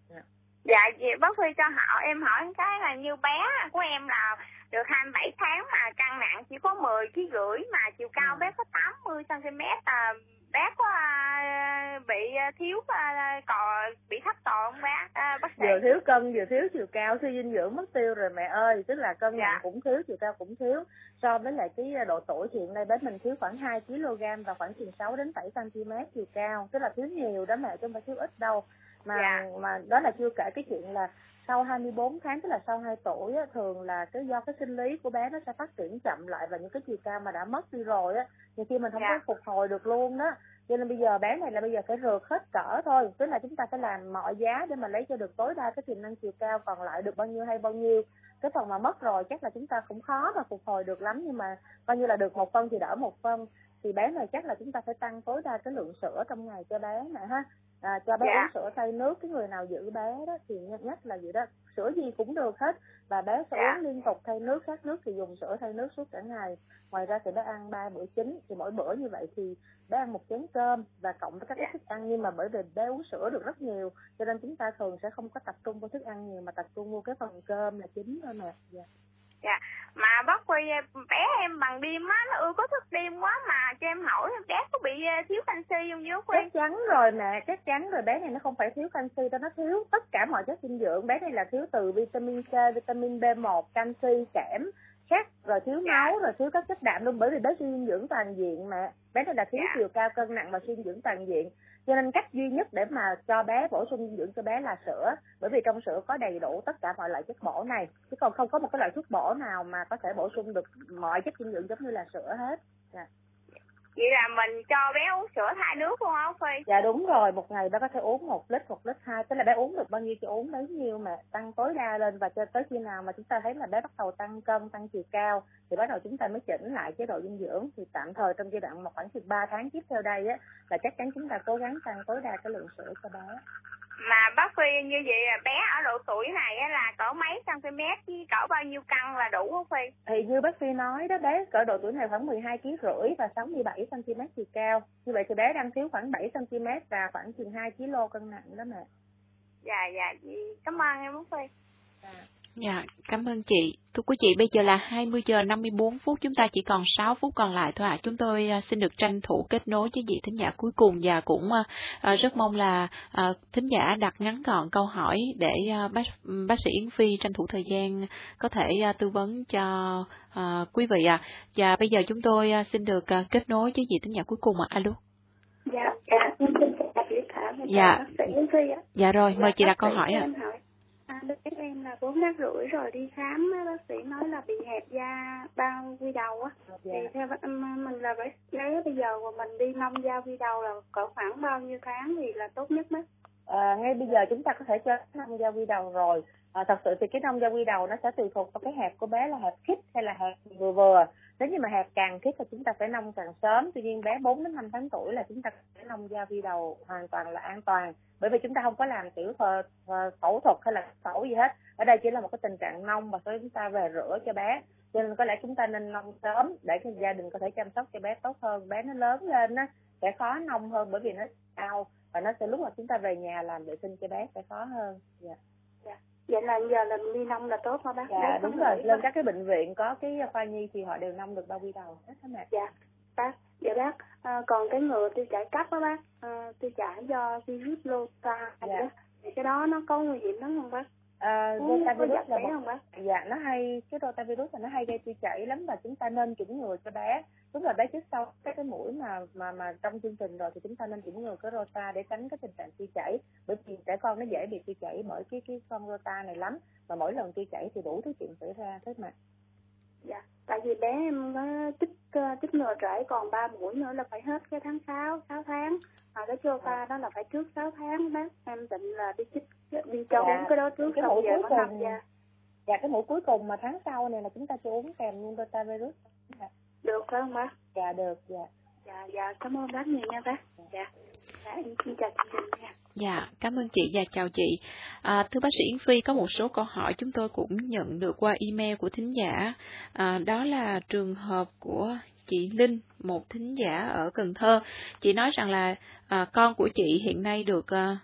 dạ, dạ chị bác Phi cho họ em hỏi cái là như bé của em là được 27 tháng mà cân nặng chỉ có 10 kg rưỡi mà chiều cao ừ. bé có 80 cm à bé có à, bị à, thiếu à, cò bị thấp cò không bé? À, bác sĩ. Vừa thiếu cân vừa thiếu chiều cao suy dinh dưỡng mất tiêu rồi mẹ ơi. Tức là cân dạ. nặng cũng thiếu chiều cao cũng thiếu. So với lại cái độ tuổi thì hiện nay bé mình thiếu khoảng 2 kg và khoảng chừng 6 đến 7 cm chiều cao. Tức là thiếu nhiều đó mẹ chứ không phải thiếu ít đâu mà dạ. mà đó là chưa kể cái chuyện là sau 24 tháng tức là sau 2 tuổi á, thường là cái do cái sinh lý của bé nó sẽ phát triển chậm lại và những cái chiều cao mà đã mất đi rồi á nhiều khi mình không dạ. có phục hồi được luôn đó cho nên bây giờ bé này là bây giờ phải rượt hết cỡ thôi tức là chúng ta phải làm mọi giá để mà lấy cho được tối đa cái tiềm năng chiều cao còn lại được bao nhiêu hay bao nhiêu cái phần mà mất rồi chắc là chúng ta cũng khó mà phục hồi được lắm nhưng mà coi như là được một phân thì đỡ một phân thì bé này chắc là chúng ta phải tăng tối đa cái lượng sữa trong ngày cho bé nè ha à, cho bé dạ. uống sữa thay nước cái người nào giữ bé đó thì nhất nhất là gì đó. Sữa gì cũng được hết. Và bé sẽ dạ. uống liên tục thay nước khác nước thì dùng sữa thay nước suốt cả ngày. Ngoài ra thì bé ăn ba bữa chính thì mỗi bữa như vậy thì bé ăn một chén cơm và cộng với các dạ. thức ăn. Nhưng mà bởi vì bé uống sữa được rất nhiều cho nên chúng ta thường sẽ không có tập trung vào thức ăn nhiều mà tập trung vô cái phần cơm là chính thôi mà. Dạ mà bác quy bé em bằng đêm á nó ưa có thức đêm quá mà cho em hỏi bé có bị ờ, thiếu canxi không với quy? Chắc chắn rồi mẹ chắc chắn rồi. Bé này nó không phải thiếu canxi đâu nó thiếu tất cả mọi chất dinh dưỡng. Bé này là thiếu từ vitamin C vitamin B1 canxi kẽm sắt rồi thiếu dạ. máu rồi thiếu các chất đạm luôn. Bởi vì bé suy dinh dưỡng toàn diện mà. Bé này là thiếu dạ. chiều cao cân nặng và suy dinh dưỡng toàn diện cho nên cách duy nhất để mà cho bé bổ sung dinh dưỡng cho bé là sữa. Bởi vì trong sữa có đầy đủ tất cả mọi loại chất bổ này. Chứ còn không có một cái loại thuốc bổ nào mà có thể bổ sung được mọi chất dinh dưỡng giống như là sữa hết. Yeah. Vậy là mình cho bé uống sữa thay nước luôn không phi? Dạ đúng rồi. Một ngày bé có thể uống một lít một lít hai. Tức là bé uống được bao nhiêu thì uống bấy nhiêu mà tăng tối đa lên và cho tới khi nào mà chúng ta thấy là bé bắt đầu tăng cân tăng chiều cao thì bắt đầu chúng ta mới chỉnh lại chế độ dinh dưỡng. Thì tạm thời trong giai đoạn một khoảng chừng ba tháng tiếp theo đây á là chắc chắn chúng ta cố gắng tăng tối đa cái lượng sữa cho bé. Mà bác Phi như vậy là bé ở độ tuổi này là cỡ mấy cm với cỡ bao nhiêu cân là đủ không Phi? Thì như bác Phi nói đó bé cỡ độ tuổi này khoảng 12 kg rưỡi và 67 cm chiều cao. Như vậy thì bé đang thiếu khoảng 7 cm và khoảng chừng 2 kg cân nặng đó mẹ. Dạ dạ chị cảm ơn em bác Phi. Dạ. Dạ, cảm ơn chị. Thưa quý chị, bây giờ là 20 giờ 54 phút, chúng ta chỉ còn 6 phút còn lại thôi ạ. À. Chúng tôi uh, xin được tranh thủ kết nối với vị thính giả cuối cùng và cũng uh, rất mong là thính giả đặt ngắn gọn câu hỏi để bác bác sĩ Yến Phi tranh thủ thời gian có thể tư vấn cho quý vị ạ. À. Và bây giờ chúng tôi xin được kết nối với vị thính giả cuối cùng ạ. À. Alo. Dạ, dạ. Dạ. Dạ rồi, mời chị đặt câu hỏi ạ. À. Bé em là bốn tháng rưỡi rồi đi khám bác sĩ nói là bị hẹp da bao quy đầu á. Dạ. thì theo mình là phải nếu bây giờ mà mình đi nông da quy đầu là cỡ khoảng bao nhiêu tháng thì là tốt nhất bác? À, ngay bây giờ chúng ta có thể cho nông da quy đầu rồi. À, thật sự thì cái nông da quy đầu nó sẽ tùy thuộc vào cái hẹp của bé là hẹp khít hay là hẹp vừa vừa nếu như mà hẹp càng thiết thì chúng ta phải nông càng sớm. Tuy nhiên bé 4 đến 5 tháng tuổi là chúng ta phải nông da vi đầu hoàn toàn là an toàn. Bởi vì chúng ta không có làm tiểu phẫu thuật hay là phẫu gì hết. Ở đây chỉ là một cái tình trạng nông và chúng ta về rửa cho bé. Cho nên có lẽ chúng ta nên nông sớm để cho gia đình có thể chăm sóc cho bé tốt hơn. Bé nó lớn lên á, sẽ khó nông hơn bởi vì nó cao và nó sẽ lúc mà chúng ta về nhà làm vệ sinh cho bé sẽ khó hơn. Dạ. Yeah. Vậy là giờ là đi nông là tốt hả bác? Dạ đúng rồi, lên các cái bệnh viện có cái khoa nhi thì họ đều nông được bao quy đầu hết hả mẹ? Dạ, bác, dạ bác, à, còn cái ngừa tiêu chảy cấp đó bác, à, tiêu chảy do virus Lota dạ. đó, cái đó nó có nguy hiểm lắm không bác? À, rotavirus là một, không bác? dạ nó hay cái rotavirus là nó hay gây tiêu chảy lắm và chúng ta nên chủng ngừa cho bé đúng là bé trước sau các cái mũi mà mà mà trong chương trình rồi thì chúng ta nên chủng ngừa cái rota để tránh cái tình trạng tiêu chảy. Bởi vì trẻ con nó dễ bị tiêu chảy bởi cái cái con rota này lắm. Và mỗi lần tiêu chảy thì đủ thứ chuyện xảy ra thế mà. Dạ tại vì bé em có chích chích ngừa trễ còn ba mũi nữa là phải hết cái tháng 6, 6 tháng. Mà cái rota đó là phải trước 6 tháng bác em định là đi chích đi cho dạ, uống cái đó trước cái xong về có năm dạ. Dạ cái mũi cuối cùng mà tháng sau này là chúng ta cho uống kèm luôn rotavirus được phải không bác dạ được dạ dạ dạ cảm ơn bác nhiều nha bác dạ dạ em xin chào chương trình nha Dạ, cảm ơn chị và chào chị. À, thưa bác sĩ Yến Phi, có một số câu hỏi chúng tôi cũng nhận được qua email của thính giả. À, đó là trường hợp của chị Linh, một thính giả ở Cần Thơ. Chị nói rằng là à, con của chị hiện nay được à,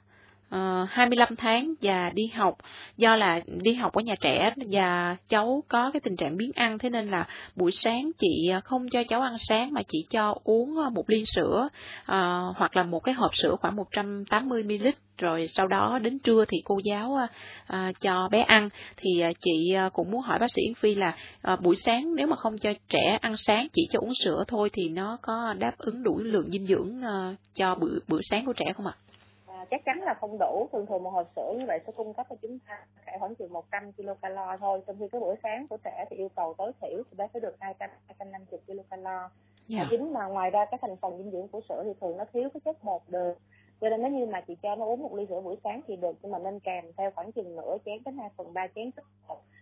Ờ, uh, 25 tháng và đi học. Do là đi học ở nhà trẻ và cháu có cái tình trạng biến ăn thế nên là buổi sáng chị ờ, không cho cháu ăn sáng mà chỉ cho uống ờ, một ly sữa uh, hoặc là một cái hộp sữa khoảng 180 ml rồi sau đó đến trưa thì cô giáo uh, cho bé ăn. Thì uh, chị cũng muốn hỏi bác sĩ Yến Phi là uh, buổi sáng nếu mà không cho trẻ ăn sáng chỉ cho uống sữa thôi thì nó có đáp ứng đủ lượng dinh dưỡng uh, cho bữa bữa sáng của trẻ không ạ? Chắc chắn là không đủ. Thường thường một hộp sữa như vậy sẽ cung cấp cho chúng ta khoảng chừng 100 kilocalo thôi. Trong khi cái bữa sáng của trẻ thì yêu cầu tối thiểu thì bé phải được 200 250 kilocalo yeah. Chính mà ngoài ra các thành phần dinh dưỡng của sữa thì thường nó thiếu cái chất bột đường. Cho nên nếu như mà chị cho nó uống một ly sữa buổi sáng thì được nhưng mà nên kèm theo khoảng chừng nửa chén đến hai phần ba chén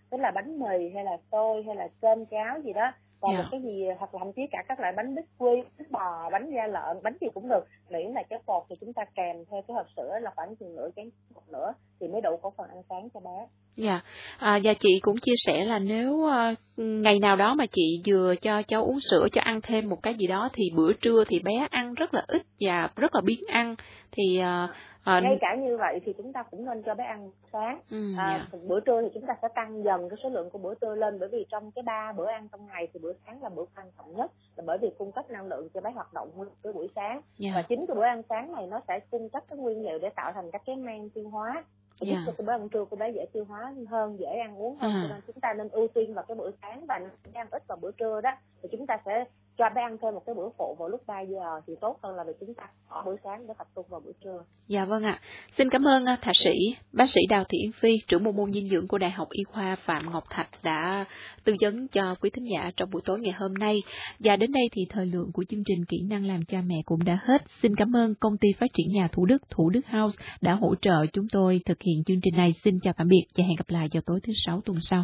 tức là bánh mì hay là xôi hay là cơm cháo gì đó còn yeah. một dạ. cái gì hoặc là thậm chí cả các loại bánh bít quy bánh bò bánh da lợn bánh gì cũng được miễn là chất bột thì chúng ta kèm theo cái hộp sữa là khoảng chừng nửa chén một nữa thì mới đủ có phần ăn sáng cho bé Dạ, à, và chị cũng chia sẻ là nếu uh, ngày nào đó mà chị vừa cho cháu uống sữa cho ăn thêm một cái gì đó thì bữa trưa thì bé ăn rất là ít và rất là biến ăn. Thì uh, à, ngay cả như vậy thì chúng ta cũng nên cho bé ăn sáng. Ừ, à, yeah. bữa trưa thì chúng ta sẽ tăng dần cái số lượng của bữa trưa lên bởi vì trong cái ba bữa ăn trong ngày thì bữa sáng là bữa quan trọng nhất là bởi vì cung cấp năng lượng cho bé hoạt động cái buổi sáng. Yeah. và chính cái bữa ăn sáng này nó sẽ cung cấp cái nguyên liệu để tạo thành các cái men tiêu hóa giúp yeah. cho cái bữa ăn trưa của bé dễ tiêu hóa hơn dễ ăn uống hơn à. cho nên chúng ta nên ưu tiên vào cái bữa sáng và ăn ít vào bữa trưa đó thì chúng ta sẽ cho bé ăn thêm một cái bữa phụ vào lúc 3 giờ thì tốt hơn là vì chúng ta bỏ bữa sáng để tập trung vào bữa trưa. Dạ vâng ạ. Xin cảm ơn à, thạc sĩ, bác sĩ Đào Thị Yến Phi, trưởng bộ môn dinh dưỡng của Đại học Y khoa Phạm Ngọc Thạch đã tư vấn cho quý thính giả trong buổi tối ngày hôm nay. Và đến đây thì thời lượng của chương trình kỹ năng làm cha mẹ cũng đã hết. Xin cảm ơn công ty phát triển nhà Thủ Đức Thủ Đức House đã hỗ trợ chúng tôi thực hiện chương trình này. Xin chào tạm biệt và hẹn gặp lại vào tối thứ sáu tuần sau.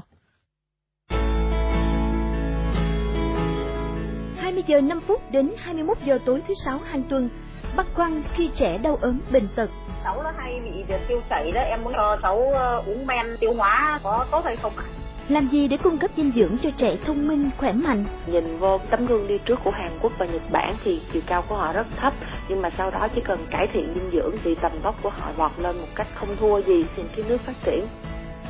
20 giờ 5 phút đến 21 giờ tối thứ sáu hàng tuần, băn khoăn khi trẻ đau ốm bệnh tật. Cháu nó hay bị tiêu chảy đó, em muốn cho cháu ờ, uống men tiêu hóa có tốt hay không ạ? Làm gì để cung cấp dinh dưỡng cho trẻ thông minh, khỏe mạnh? Nhìn vô tấm gương đi trước của Hàn Quốc và Nhật Bản thì chiều cao của họ rất thấp, nhưng mà sau đó chỉ cần cải thiện dinh dưỡng thì tầm vóc của họ vọt lên một cách không thua gì trên cái nước phát triển.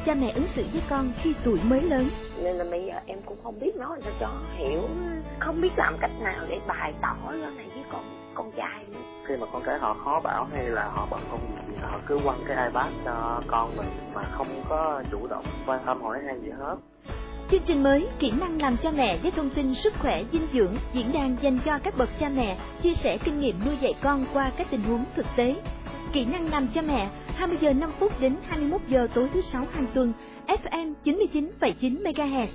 Cha mẹ ứng xử với con khi tuổi mới lớn. Nên là bây giờ em cũng không biết nói sao cho hiểu, không biết làm cách nào để bày tỏ cái này với con con trai nữa. khi mà con cái họ khó bảo hay là họ bận công việc họ cứ quăng cái ipad cho con mình mà không có chủ động quan tâm hỏi han gì hết Chương trình mới Kỹ năng làm cha mẹ với thông tin sức khỏe dinh dưỡng diễn đàn dành cho các bậc cha mẹ chia sẻ kinh nghiệm nuôi dạy con qua các tình huống thực tế. Kỹ năng làm cha mẹ 20 giờ 5 phút đến 21 giờ tối thứ sáu hàng tuần FM 99,9 MHz.